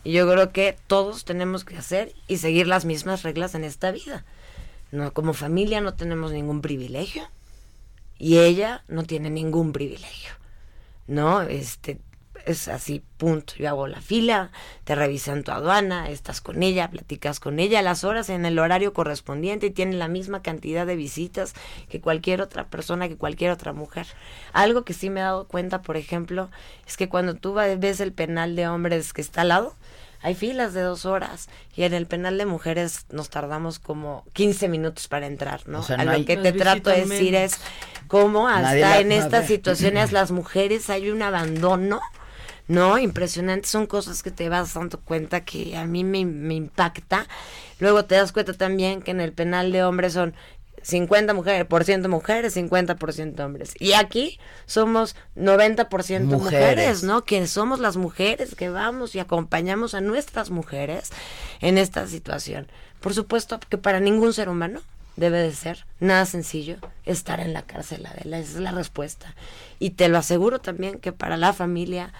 Y yo creo que todos tenemos que hacer y seguir las mismas reglas en esta vida. No, como familia no tenemos ningún privilegio y ella no tiene ningún privilegio. No, este es así, punto. Yo hago la fila, te revisan tu aduana, estás con ella, platicas con ella a las horas en el horario correspondiente y tiene la misma cantidad de visitas que cualquier otra persona, que cualquier otra mujer. Algo que sí me he dado cuenta, por ejemplo, es que cuando tú ves el penal de hombres que está al lado, hay filas de dos horas y en el penal de mujeres nos tardamos como 15 minutos para entrar, ¿no? a lo que te trato de decir es cómo hasta en estas situaciones las mujeres hay un abandono ¿no? Impresionante, son cosas que te vas dando cuenta que a mí me, me impacta. Luego te das cuenta también que en el penal de hombres son 50 mujeres, por ciento mujeres, 50% hombres. Y aquí somos 90% mujeres. mujeres, ¿no? Que somos las mujeres que vamos y acompañamos a nuestras mujeres en esta situación. Por supuesto que para ningún ser humano debe de ser nada sencillo estar en la cárcel, Adela, esa es la respuesta. Y te lo aseguro también que para la familia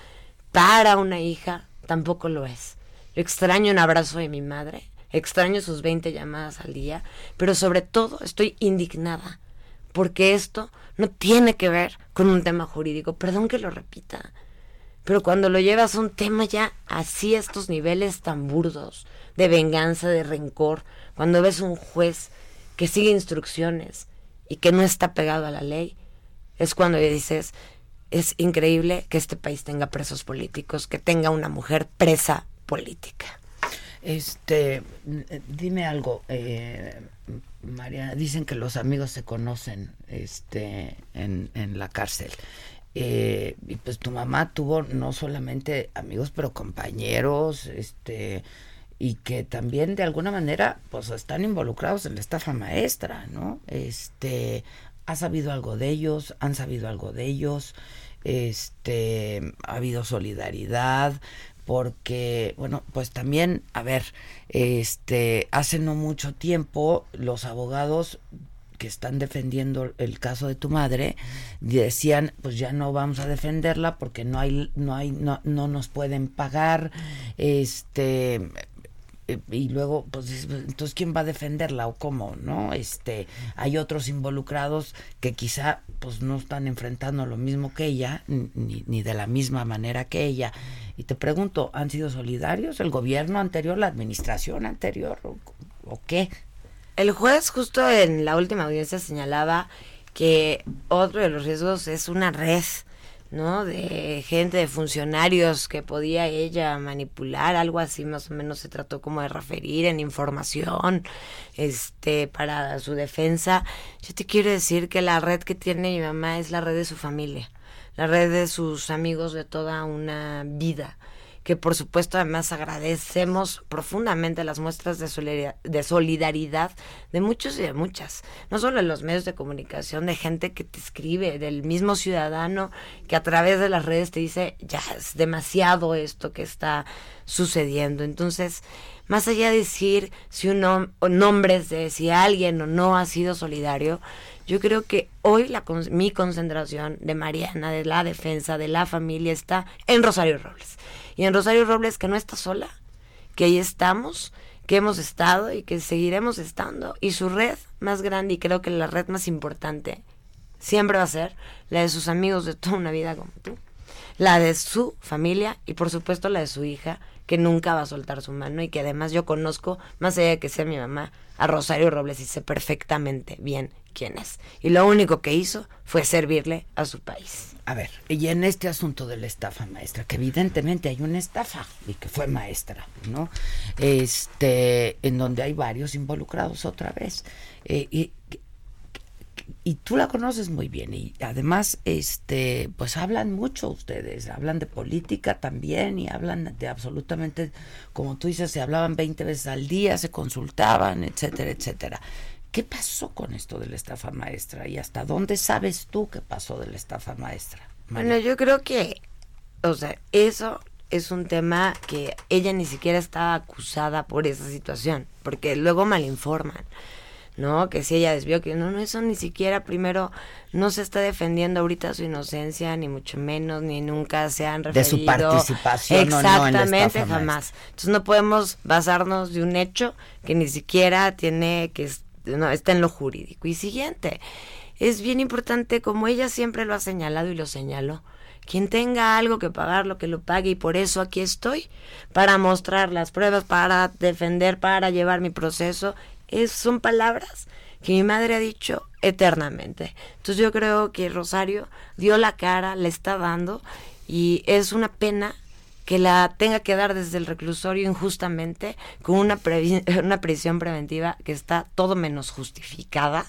para una hija tampoco lo es. Extraño un abrazo de mi madre, extraño sus 20 llamadas al día, pero sobre todo estoy indignada porque esto no tiene que ver con un tema jurídico. Perdón que lo repita, pero cuando lo llevas a un tema ya así estos niveles tan burdos, de venganza, de rencor, cuando ves un juez que sigue instrucciones y que no está pegado a la ley, es cuando dices, es increíble que este país tenga presos políticos, que tenga una mujer presa política. Este, dime algo, eh, María, dicen que los amigos se conocen este, en, en la cárcel. Eh, y pues tu mamá tuvo no solamente amigos, pero compañeros, este, y que también de alguna manera pues están involucrados en la estafa maestra, ¿no? Este, ¿ha sabido algo de ellos? ¿Han sabido algo de ellos? Este ha habido solidaridad porque bueno pues también a ver este hace no mucho tiempo los abogados que están defendiendo el caso de tu madre decían pues ya no vamos a defenderla porque no hay no hay no, no nos pueden pagar este y luego pues entonces quién va a defenderla o cómo no este hay otros involucrados que quizá pues no están enfrentando lo mismo que ella ni, ni de la misma manera que ella. Y te pregunto han sido solidarios el gobierno anterior la administración anterior o, o qué el juez justo en la última audiencia señalaba que otro de los riesgos es una red ¿no? De gente, de funcionarios que podía ella manipular, algo así más o menos se trató como de referir en información, este, para su defensa. Yo te quiero decir que la red que tiene mi mamá es la red de su familia, la red de sus amigos de toda una vida que por supuesto además agradecemos profundamente las muestras de solidaridad, de solidaridad de muchos y de muchas, no solo en los medios de comunicación, de gente que te escribe, del mismo ciudadano que a través de las redes te dice, ya es demasiado esto que está sucediendo. Entonces, más allá de decir si un nombres de si alguien o no ha sido solidario, yo creo que hoy la, mi concentración de Mariana, de la defensa, de la familia, está en Rosario Robles. Y en Rosario Robles, que no está sola, que ahí estamos, que hemos estado y que seguiremos estando. Y su red más grande y creo que la red más importante siempre va a ser la de sus amigos de toda una vida como tú, la de su familia y por supuesto la de su hija que nunca va a soltar su mano y que además yo conozco, más allá de que sea mi mamá, a Rosario Robles y sé perfectamente bien quién es. Y lo único que hizo fue servirle a su país. A ver, y en este asunto de la estafa maestra, que evidentemente hay una estafa y que fue maestra, ¿no? Este, en donde hay varios involucrados otra vez. Eh, y y tú la conoces muy bien y además este pues hablan mucho ustedes hablan de política también y hablan de absolutamente como tú dices se hablaban 20 veces al día se consultaban etcétera etcétera qué pasó con esto de la estafa maestra y hasta dónde sabes tú qué pasó de la estafa maestra bueno yo creo que o sea eso es un tema que ella ni siquiera estaba acusada por esa situación porque luego malinforman ¿no? Que si ella desvió, que no, no, eso ni siquiera primero no se está defendiendo ahorita su inocencia, ni mucho menos, ni nunca se han referido. De su participación. Exactamente, no, jamás. Entonces no podemos basarnos de un hecho que ni siquiera tiene que, no, está en lo jurídico. Y siguiente, es bien importante, como ella siempre lo ha señalado y lo señaló, quien tenga algo que pagar, lo que lo pague y por eso aquí estoy, para mostrar las pruebas, para defender, para llevar mi proceso son palabras que mi madre ha dicho eternamente. Entonces yo creo que Rosario dio la cara, le está dando y es una pena que la tenga que dar desde el reclusorio injustamente con una, una prisión preventiva que está todo menos justificada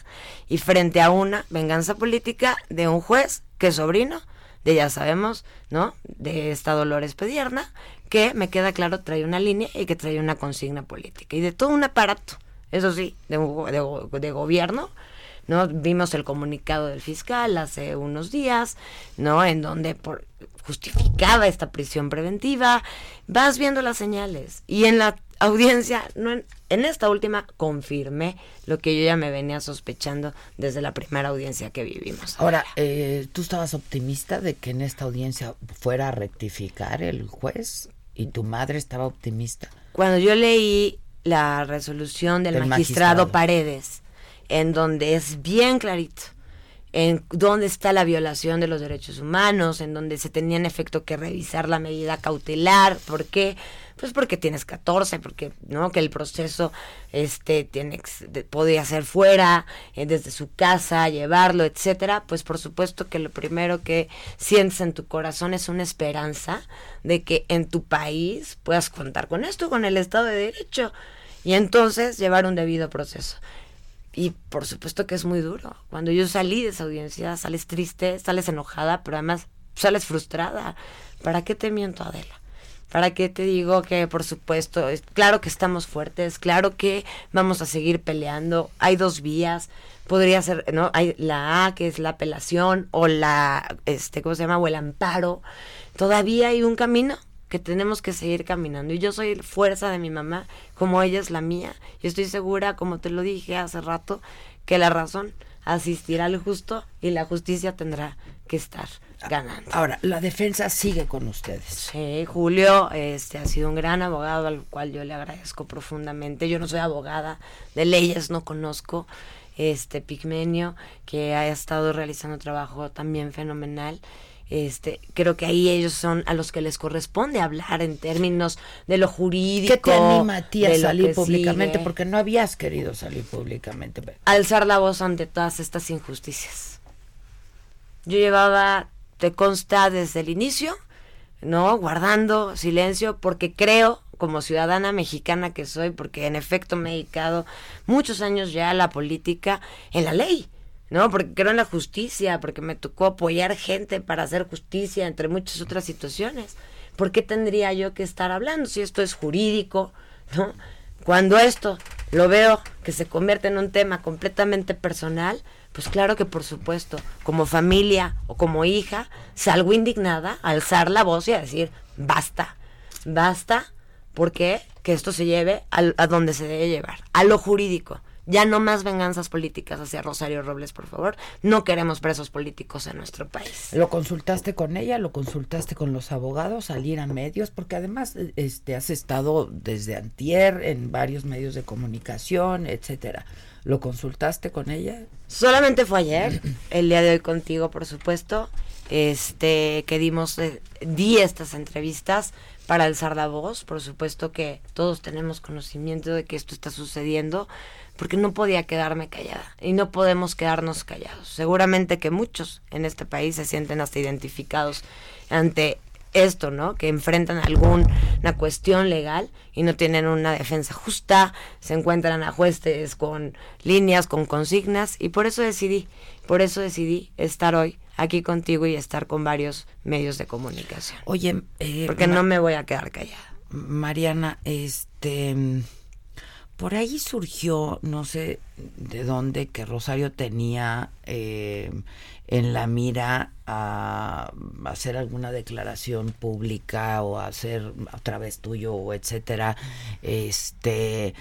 y frente a una venganza política de un juez que es sobrino de ya sabemos, ¿no? De esta Dolores Pedierna, que me queda claro trae una línea y que trae una consigna política y de todo un aparato eso sí, de, de, gobierno, ¿no? Vimos el comunicado del fiscal hace unos días, ¿no? En donde por, justificaba esta prisión preventiva. Vas viendo las señales. Y en la audiencia, no en, esta última, confirmé lo que yo ya me venía sospechando desde la primera audiencia que vivimos. Ahora, eh, ¿tú estabas optimista de que en esta audiencia fuera a rectificar el juez? ¿Y tu madre estaba optimista? Cuando yo leí la resolución del, magistrado, Paredes, en donde es bien clarito en dónde está la violación de los derechos humanos, en donde se tenía en efecto que revisar la medida cautelar, ¿por qué? Pues porque tienes 14, porque no que el proceso este tiene podía ser fuera, eh, desde su casa, llevarlo, etcétera, pues por supuesto que lo primero que sientes en tu corazón es una esperanza de que en tu país puedas contar con esto, con el Estado de Derecho y entonces llevar un debido proceso. Y por supuesto que es muy duro. Cuando yo salí de esa audiencia, sales triste, sales enojada, pero además sales frustrada. ¿Para qué te miento, Adela? ¿Para qué te digo que, por supuesto, es claro que estamos fuertes, claro que vamos a seguir peleando? Hay dos vías. Podría ser, ¿no? Hay la A, que es la apelación, o la, este, ¿cómo se llama? O el amparo. Todavía hay un camino que tenemos que seguir caminando. Y yo soy fuerza de mi mamá, como ella es la mía. Y estoy segura, como te lo dije hace rato, que la razón asistirá al justo y la justicia tendrá que estar ganando. Ahora, la defensa sigue con ustedes. Sí, Julio este, ha sido un gran abogado al cual yo le agradezco profundamente. Yo no soy abogada de leyes, no conozco este Pigmenio, que ha estado realizando trabajo también fenomenal este, creo que ahí ellos son a los que les corresponde hablar en términos de lo jurídico. ¿Qué te anima a ti a salir públicamente? Porque no habías querido salir públicamente. Alzar la voz ante todas estas injusticias. Yo llevaba, te consta desde el inicio, ¿no? Guardando silencio porque creo, como ciudadana mexicana que soy, porque en efecto me he dedicado muchos años ya a la política, en la ley. ¿No? Porque creo en la justicia, porque me tocó apoyar gente para hacer justicia, entre muchas otras situaciones. ¿Por qué tendría yo que estar hablando si esto es jurídico, ¿no? Cuando esto lo veo que se convierte en un tema completamente personal, pues claro que por supuesto, como familia o como hija, salgo indignada a alzar la voz y a decir, basta, basta, porque que esto se lleve a donde se debe llevar, a lo jurídico Ya no más venganzas políticas hacia Rosario Robles, por favor. No queremos presos políticos en nuestro país. ¿Lo consultaste con ella? ¿Lo consultaste con los abogados? ¿Salir a medios? Porque además este, has estado desde antier en varios medios de comunicación, etcétera. ¿Lo consultaste con ella? Solamente fue ayer, el día de hoy contigo, por supuesto. Este, que dimos, eh, di estas entrevistas para alzar la voz. Por supuesto que todos tenemos conocimiento de que esto está sucediendo, porque no podía quedarme callada y no podemos quedarnos callados. Seguramente que muchos en este país se sienten hasta identificados ante esto, ¿no? Que enfrentan alguna cuestión legal y no tienen una defensa justa, se encuentran a jueces con líneas, con consignas y por eso decidí, por eso decidí estar hoy aquí contigo y estar con varios medios de comunicación. Oye, eh, porque no me voy a quedar callada. Mariana, este, por ahí surgió, no sé de dónde, que Rosario tenía eh, en la mira a hacer alguna declaración pública o hacer a través tuyo o etcétera, este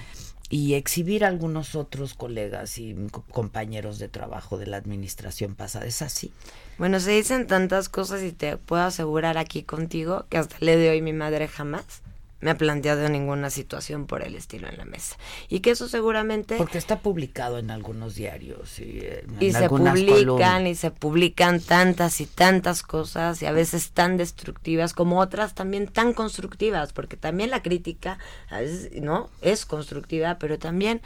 y exhibir a algunos otros colegas y compañeros de trabajo de la administración pasada. ¿Es así? Bueno, se dicen tantas cosas y te puedo asegurar aquí contigo que hasta le de hoy mi madre jamás me ha planteado ninguna situación por el estilo en la mesa. Y que eso seguramente... Porque está publicado en algunos diarios y, y se publican y se publican tantas y tantas cosas y a veces tan destructivas como otras también tan constructivas, porque también la crítica a veces, ¿no? Es constructiva, pero también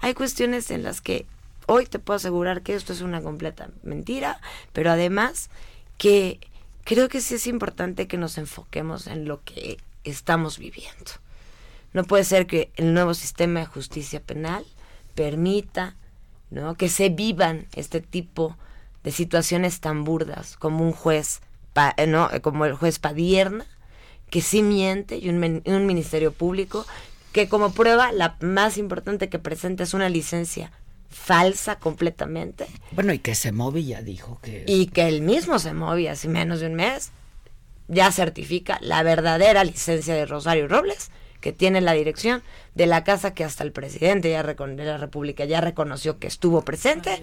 hay cuestiones en las que hoy te puedo asegurar que esto es una completa mentira, pero además que creo que sí es importante que nos enfoquemos en lo que estamos viviendo. No puede ser que el nuevo sistema de justicia penal permita ¿no? que se vivan este tipo de situaciones tan burdas como un juez, eh, ¿no? como el juez Padierna, que sí miente, y un, un ministerio público que como prueba la más importante que presenta es una licencia falsa completamente. Bueno, y que se ya dijo que... Y que él mismo se movía hace menos de un mes ya certifica la verdadera licencia de Rosario Robles, que tiene la dirección de la casa que hasta el presidente ya de la República ya reconoció que estuvo presente,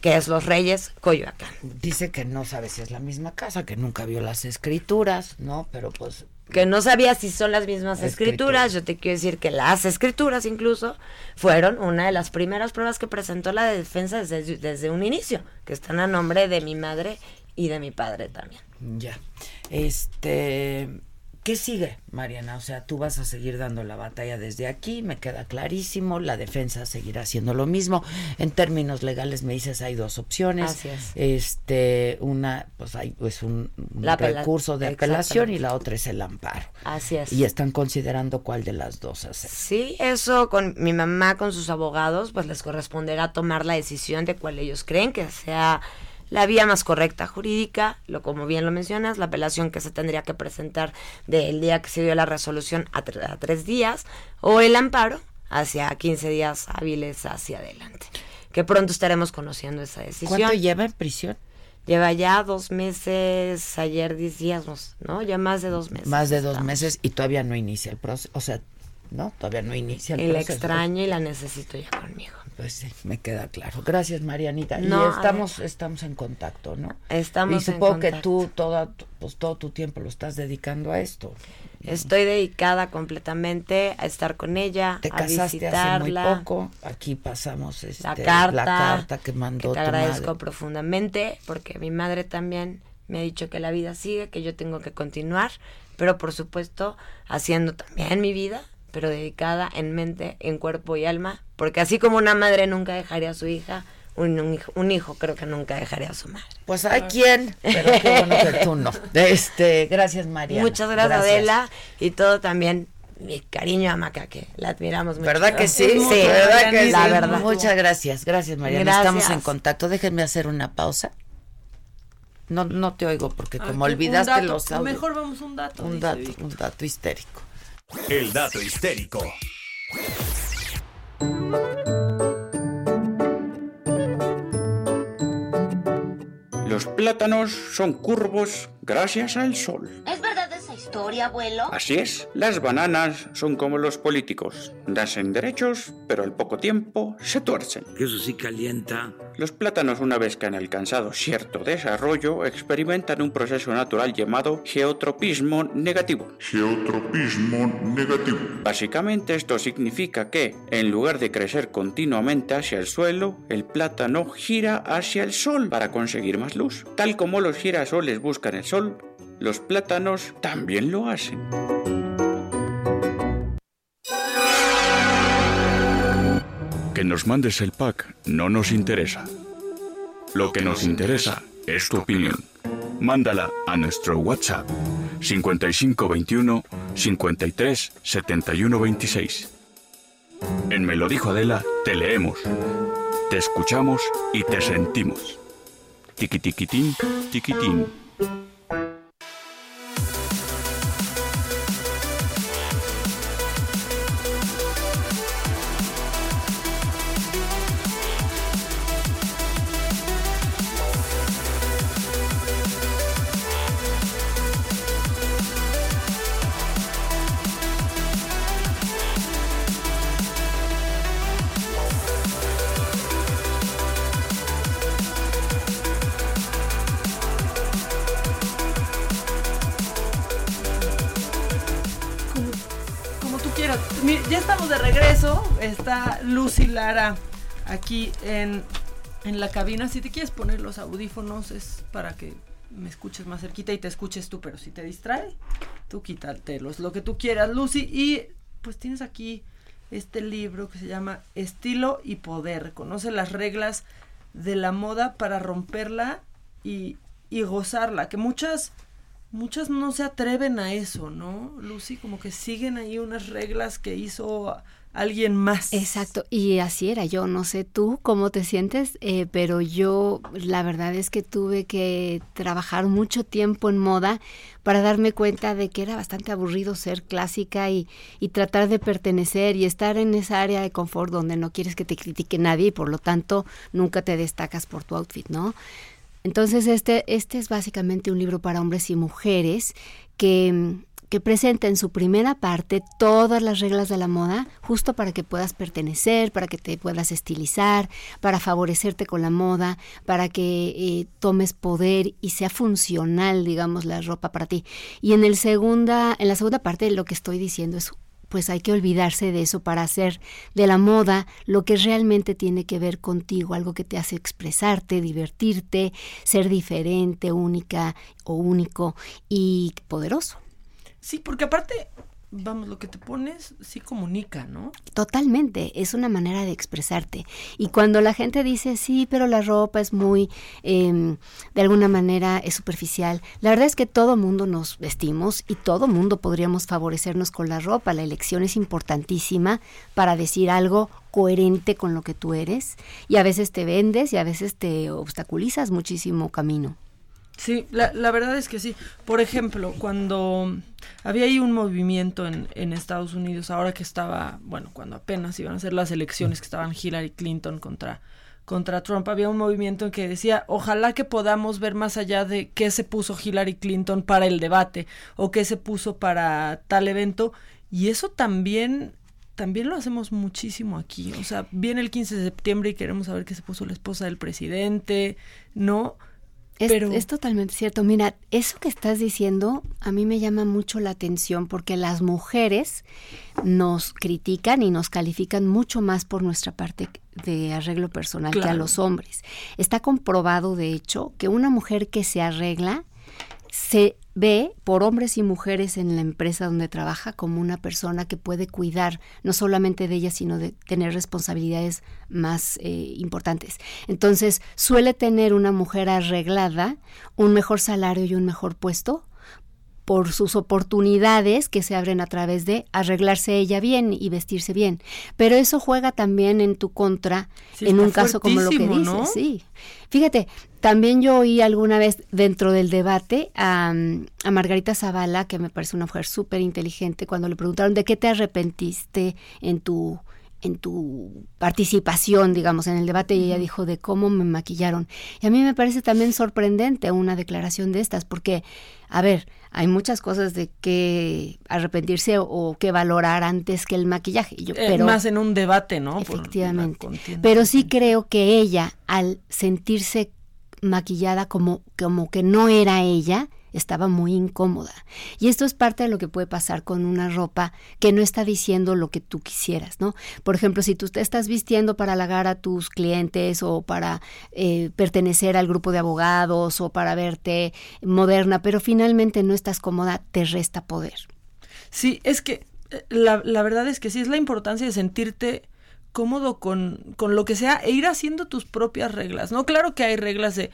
que es Los Reyes Coyoacán. Dice que no sabe si es la misma casa, que nunca vio las escrituras, ¿no? Pero pues que no sabía si son las mismas escrituras. Yo te quiero decir que las escrituras incluso fueron una de las primeras pruebas que presentó la defensa desde, desde un inicio, que están a nombre de mi madre y de mi padre también. Ya. Este, ¿qué sigue, Mariana? O sea, tú vas a seguir dando la batalla desde aquí, me queda clarísimo, la defensa seguirá haciendo lo mismo. En términos legales me dices hay dos opciones. Así es. Este, una pues hay pues un, recurso de apelación y la otra es el amparo. Así es. Y están considerando cuál de las dos hacer. Sí, eso con mi mamá con sus abogados pues les corresponderá tomar la decisión de cuál ellos creen que sea la vía más correcta jurídica, lo como bien lo mencionas, la apelación que se tendría que presentar del día que se dio la resolución a, tres días, o el amparo hacia 15 días hábiles hacia adelante. Que pronto estaremos conociendo esa decisión. ¿Cuánto lleva en prisión? Lleva ya dos meses, ayer decíamos, ¿no? Ya más de dos meses. Más de dos meses y todavía no inicia el proceso. O sea, ¿no? Todavía no inicia el, el proceso. extraño y la necesito ya conmigo. Pues sí, me queda claro. Gracias, Marianita. No, y estamos, estamos en contacto, ¿no? Estamos y supongo que tú toda, pues, todo tu tiempo lo estás dedicando a esto. Estoy dedicada completamente a estar con ella, te a casaste visitarla. Hace muy poco. Aquí pasamos este, la, carta, la carta que mandó. Que te agradezco profundamente porque mi madre también me ha dicho que la vida sigue, que yo tengo que continuar, pero por supuesto haciendo también mi vida pero dedicada en mente, en cuerpo y alma, porque así como una madre nunca dejaría a su hija, un, hijo, un hijo creo que nunca dejaría a su madre. Pues hay quien, pero qué bueno que tú no. Este, gracias María. Muchas gracias, Adela y todo también mi cariño a Maca, que la admiramos mucho. ¿Verdad que sí? Sí, ¿verdad que la verdad. Muchas gracias, gracias María. Estamos en contacto. Déjenme hacer una pausa. No, no te oigo porque como olvidaste los audios. Mejor vamos un dato. Un dato, un dato histérico. El dato histérico. Los plátanos son curvos gracias al sol. ¿Es verdad esa historia? abuelo? Así es, las bananas son como los políticos, nacen derechos, pero al poco tiempo se tuercen. Eso sí calienta. Los plátanos, una vez que han alcanzado cierto desarrollo, experimentan un proceso natural llamado geotropismo negativo. Geotropismo negativo. Básicamente esto significa que, en lugar de crecer continuamente hacia el suelo, el plátano gira hacia el sol para conseguir más luz. Tal como los girasoles buscan el sol, los plátanos también lo hacen. Que nos mandes el pack no nos interesa. Lo que nos interesa es tu opinión. Mándala a nuestro WhatsApp 5521 53 71 26. En Me lo dijo Adela, te leemos, te escuchamos y te sentimos. Tiki tiquitín, aquí en, en la cabina. Si te quieres poner los audífonos es para que me escuches más cerquita y te escuches tú, pero si te distrae, tú quítatelos, lo que tú quieras, Lucy. Y pues tienes aquí este libro que se llama Estilo y Poder. Conoce las reglas de la moda para romperla y, y gozarla. Que muchas muchas no se atreven a eso, ¿no? Lucy, como que siguen ahí unas reglas que hizo alguien más. Exacto, y así era yo, no sé tú cómo te sientes, eh, pero yo la verdad es que tuve que trabajar mucho tiempo en moda para darme cuenta de que era bastante aburrido ser clásica y, y tratar de pertenecer y estar en esa área de confort donde no quieres que te critique nadie y por lo tanto nunca te destacas por tu outfit, ¿no? Entonces, este, este es básicamente un libro para hombres y mujeres que, que presenta en su primera parte todas las reglas de la moda, justo para que puedas pertenecer, para que te puedas estilizar, para favorecerte con la moda, para que eh, tomes poder y sea funcional, digamos, la ropa para ti. Y en, el segunda, en la segunda parte lo que estoy diciendo es pues hay que olvidarse de eso para hacer de la moda lo que realmente tiene que ver contigo, algo que te hace expresarte, divertirte, ser diferente, única o único y poderoso. Sí, porque aparte, vamos, lo que te pones sí comunica, ¿no? Totalmente, es una manera de expresarte. Y cuando la gente dice, sí, pero la ropa es muy, eh, de alguna manera, es superficial, la verdad es que todo mundo nos vestimos y todo mundo podríamos favorecernos con la ropa. La elección es importantísima para decir algo coherente con lo que tú eres y a veces te vendes y a veces te obstaculizas muchísimo camino. Sí, la, la verdad es que sí. Por ejemplo, cuando había ahí un movimiento en, en Estados Unidos, ahora que estaba, bueno, cuando apenas iban a ser las elecciones, que estaban Hillary Clinton contra, contra Trump, había un movimiento en que decía, ojalá que podamos ver más allá de qué se puso Hillary Clinton para el debate o qué se puso para tal evento. Y eso también también lo hacemos muchísimo aquí. O sea, viene el 15 de septiembre y queremos saber qué se puso la esposa del presidente, ¿no? Es, Pero- es totalmente cierto. Mira, eso que estás diciendo a mí me llama mucho la atención porque las mujeres nos critican y nos califican mucho más por nuestra parte de arreglo personal que a los hombres. Está comprobado, de hecho, que una mujer que se arregla se ve por hombres y mujeres en la empresa donde trabaja como una persona que puede cuidar no solamente de ella, sino de tener responsabilidades más eh, importantes. Entonces, suele tener una mujer arreglada un mejor salario y un mejor puesto por sus oportunidades que se abren a través de arreglarse ella bien y vestirse bien. Pero eso juega también en tu contra Sí, en un caso como lo que dices, ¿no? sí. Fíjate, también yo oí alguna vez dentro del debate a, a Margarita Zavala, que me parece una mujer súper inteligente, cuando le preguntaron de qué te arrepentiste en tu en tu participación, digamos, en el debate y ella dijo de cómo me maquillaron. Y a mí me parece también sorprendente una declaración de estas, porque, a ver, hay muchas cosas de que arrepentirse o, que valorar antes que el maquillaje. Yo, eh, más en un debate, ¿no? Efectivamente. Pero sí creo que ella, al sentirse maquillada como, como que no era ella, estaba muy incómoda. Y esto es parte de lo que puede pasar con una ropa que no está diciendo lo que tú quisieras, ¿no? Por ejemplo, si tú te estás vistiendo para halagar a tus clientes o para eh, pertenecer al grupo de abogados o para verte moderna, pero finalmente no estás cómoda, te resta poder. Sí, es que eh, la, la verdad es que sí es la importancia de sentirte cómodo con, con lo que sea e ir haciendo tus propias reglas, ¿no? Claro que hay reglas de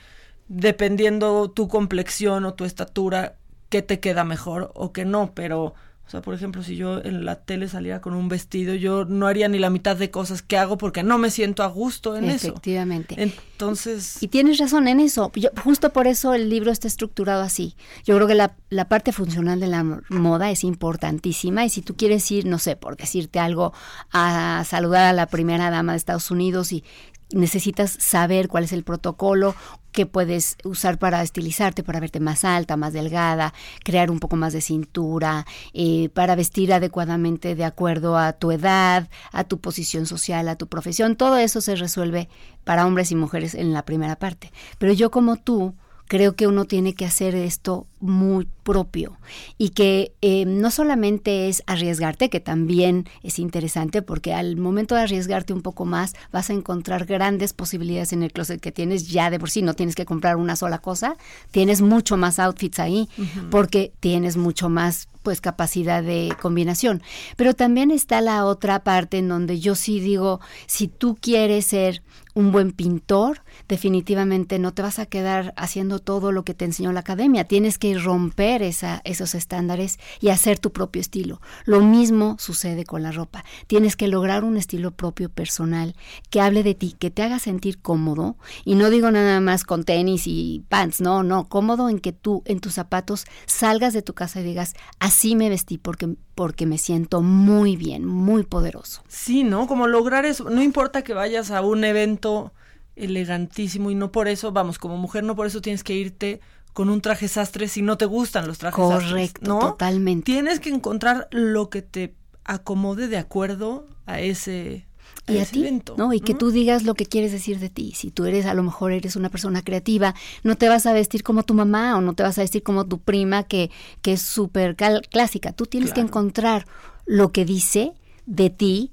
dependiendo tu complexión o tu estatura, qué te queda mejor o qué no, pero o sea, por ejemplo, si yo en la tele saliera con un vestido, yo no haría ni la mitad de cosas que hago porque no me siento a gusto en eso. Efectivamente. Entonces... Y tienes razón en eso. justo por eso el libro está estructurado así. Yo creo que la, la parte funcional de la moda es importantísima y si tú quieres ir, no sé, por decirte algo, a saludar a la primera dama de Estados Unidos y necesitas saber cuál es el protocolo que puedes usar para estilizarte, para verte más alta, más delgada, crear un poco más de cintura, eh, para vestir adecuadamente de acuerdo a tu edad, a tu posición social, a tu profesión. Todo eso se resuelve para hombres y mujeres en la primera parte. Pero yo como tú, creo que uno tiene que hacer esto muy propio y que eh, no solamente es arriesgarte, que también es interesante porque al momento de arriesgarte un poco más vas a encontrar grandes posibilidades en el closet que tienes ya de por sí, no tienes que comprar una sola cosa, tienes mucho más outfits ahí porque tienes mucho más pues capacidad de combinación. Pero también está la otra parte en donde yo sí digo, si tú quieres ser un buen pintor, definitivamente no te vas a quedar haciendo todo lo que te enseñó la academia, tienes que romper esa, esos estándares y hacer tu propio estilo. Lo mismo sucede con la ropa, tienes que lograr un estilo propio personal que hable de ti, que te haga sentir cómodo y no digo nada más con tenis y pants, no, no, cómodo en que tú en tus zapatos salgas de tu casa y digas, así me vestí porque, porque me siento muy bien, muy poderoso. Sí, ¿no? Como lograr eso, no importa que vayas a un evento elegantísimo y no por eso, vamos, como mujer no por eso tienes que irte con un traje sastre si no te gustan los trajes Correcto, sastres, ¿no? totalmente. Tienes que encontrar lo que te acomode de acuerdo a ese y a ti, ¿no? Y que tú digas lo que quieres decir de ti. Si tú eres, a lo mejor eres una persona creativa, no te vas a vestir como tu mamá o no te vas a vestir como tu prima que, que es súper clásica. Tú tienes que encontrar lo que dice de ti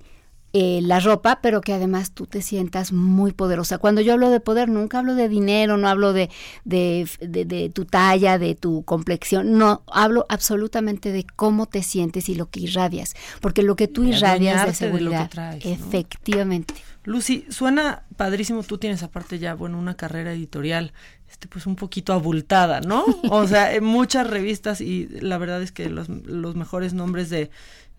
eh, la ropa, pero que además tú te sientas muy poderosa. Cuando yo hablo de poder, nunca hablo de dinero, no hablo de, de, de, tu talla, de tu complexión, no, hablo absolutamente de cómo te sientes y lo que irradias, porque lo que tú irradias de seguridad, efectivamente. Lucy, suena padrísimo, tú tienes aparte ya, bueno, una carrera editorial, este, pues un poquito abultada, ¿no? O sea, en muchas revistas y la verdad es que los, los mejores nombres de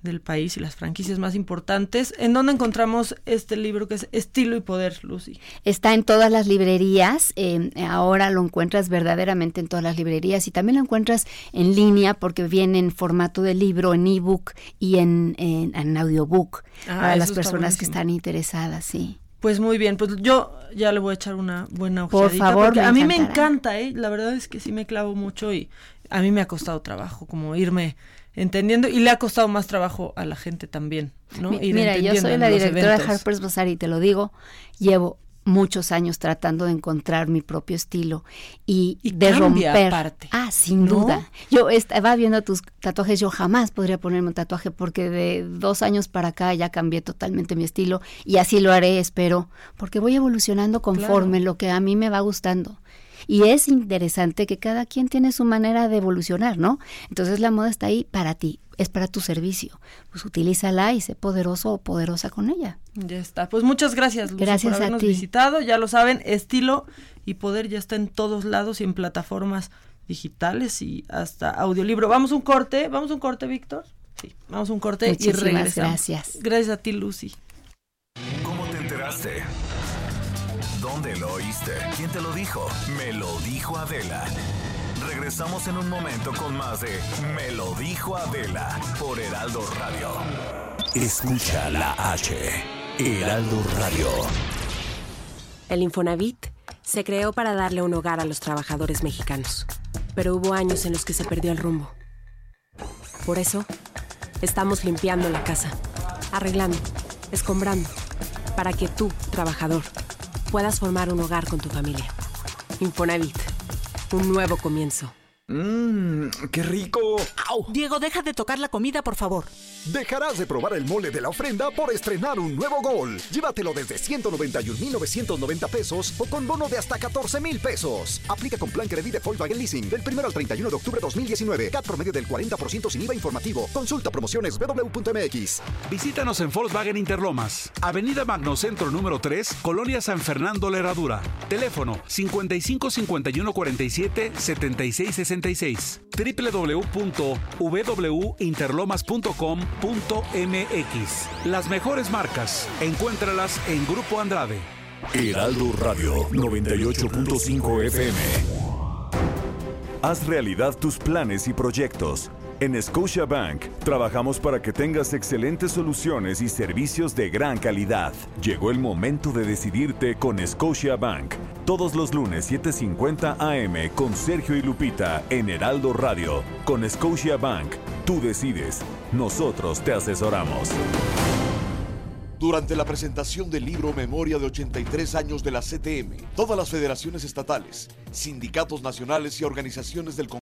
del país y las franquicias más importantes. ¿En dónde encontramos este libro que es Estilo y Poder, Lucy? Está en todas las librerías, eh, ahora lo encuentras verdaderamente en todas las librerías y también lo encuentras en línea porque viene en formato de libro, en ebook y en, en, audiobook ah, para las personas que están interesadas, sí. Pues muy bien, pues yo ya le voy a echar una buena Por favor, a mí me encanta, ¿eh? la verdad es que sí me clavo mucho y a mí me ha costado trabajo como irme entendiendo y le ha costado más trabajo a la gente también, ¿no? mira, yo soy la directora de Harper's Bazaar y te lo digo, llevo muchos años tratando de encontrar mi propio estilo y, de romper. Ah, sin duda. Yo estaba viendo tus tatuajes, yo jamás podría ponerme un tatuaje porque de dos años para acá ya cambié totalmente mi estilo y así lo haré, espero, porque voy evolucionando conforme lo que a mí me va gustando. Y es interesante que cada quien tiene su manera de evolucionar, ¿no? Entonces la moda está ahí para ti, es para tu servicio. Pues utilízala y sé poderoso o poderosa con ella. Ya está. Pues muchas gracias, Lucy, gracias por habernos visitado. Ya lo saben, estilo y poder ya está en todos lados y en plataformas digitales y hasta audiolibro. Vamos un corte, vamos un corte, Víctor. Sí, vamos un corte y regresamos. Gracias. Gracias a ti, Lucy. ¿Cómo te enteraste? ¿Dónde lo oíste? ¿Quién te lo dijo? Me lo dijo Adela. Regresamos en un momento con más de Me lo dijo Adela por Heraldo Radio. Escucha la H Heraldo Radio. El Infonavit se creó para darle un hogar a los trabajadores mexicanos, pero hubo años en los que se perdió el rumbo. Por eso, estamos limpiando la casa, arreglando, escombrando, para que tú, trabajador, puedas formar un hogar con tu familia. Infonavit, un nuevo comienzo. Mmm, qué rico. Diego, deja de tocar la comida, por favor. Dejarás de probar el mole de la ofrenda por estrenar un nuevo gol. Llévatelo desde 191,990 pesos o con bono de hasta 14 mil pesos. Aplica con plan Credit de Volkswagen Leasing del 1 al 31 de octubre de 2019. CAT promedio del 40% sin IVA informativo. Consulta promociones www.mx. Visítanos en Volkswagen Interlomas, Avenida Magno Centro número 3, Colonia San Fernando La Herradura. Teléfono 55 51 47 76 66. www.www.interlomas.com.mx. Las mejores marcas, encuéntralas en Grupo Andrade. Heraldo Radio 98.5 FM. Haz realidad tus planes y proyectos. En Scotiabank trabajamos para que tengas excelentes soluciones y servicios de gran calidad. Llegó el momento de decidirte con Scotiabank. Todos los lunes 7:50 AM con Sergio y Lupita en Heraldo Radio. Con Scotiabank, tú decides, nosotros te asesoramos. Durante la presentación del libro Memoria de 83 años de la CTM, todas las federaciones estatales, sindicatos nacionales y organizaciones del Congreso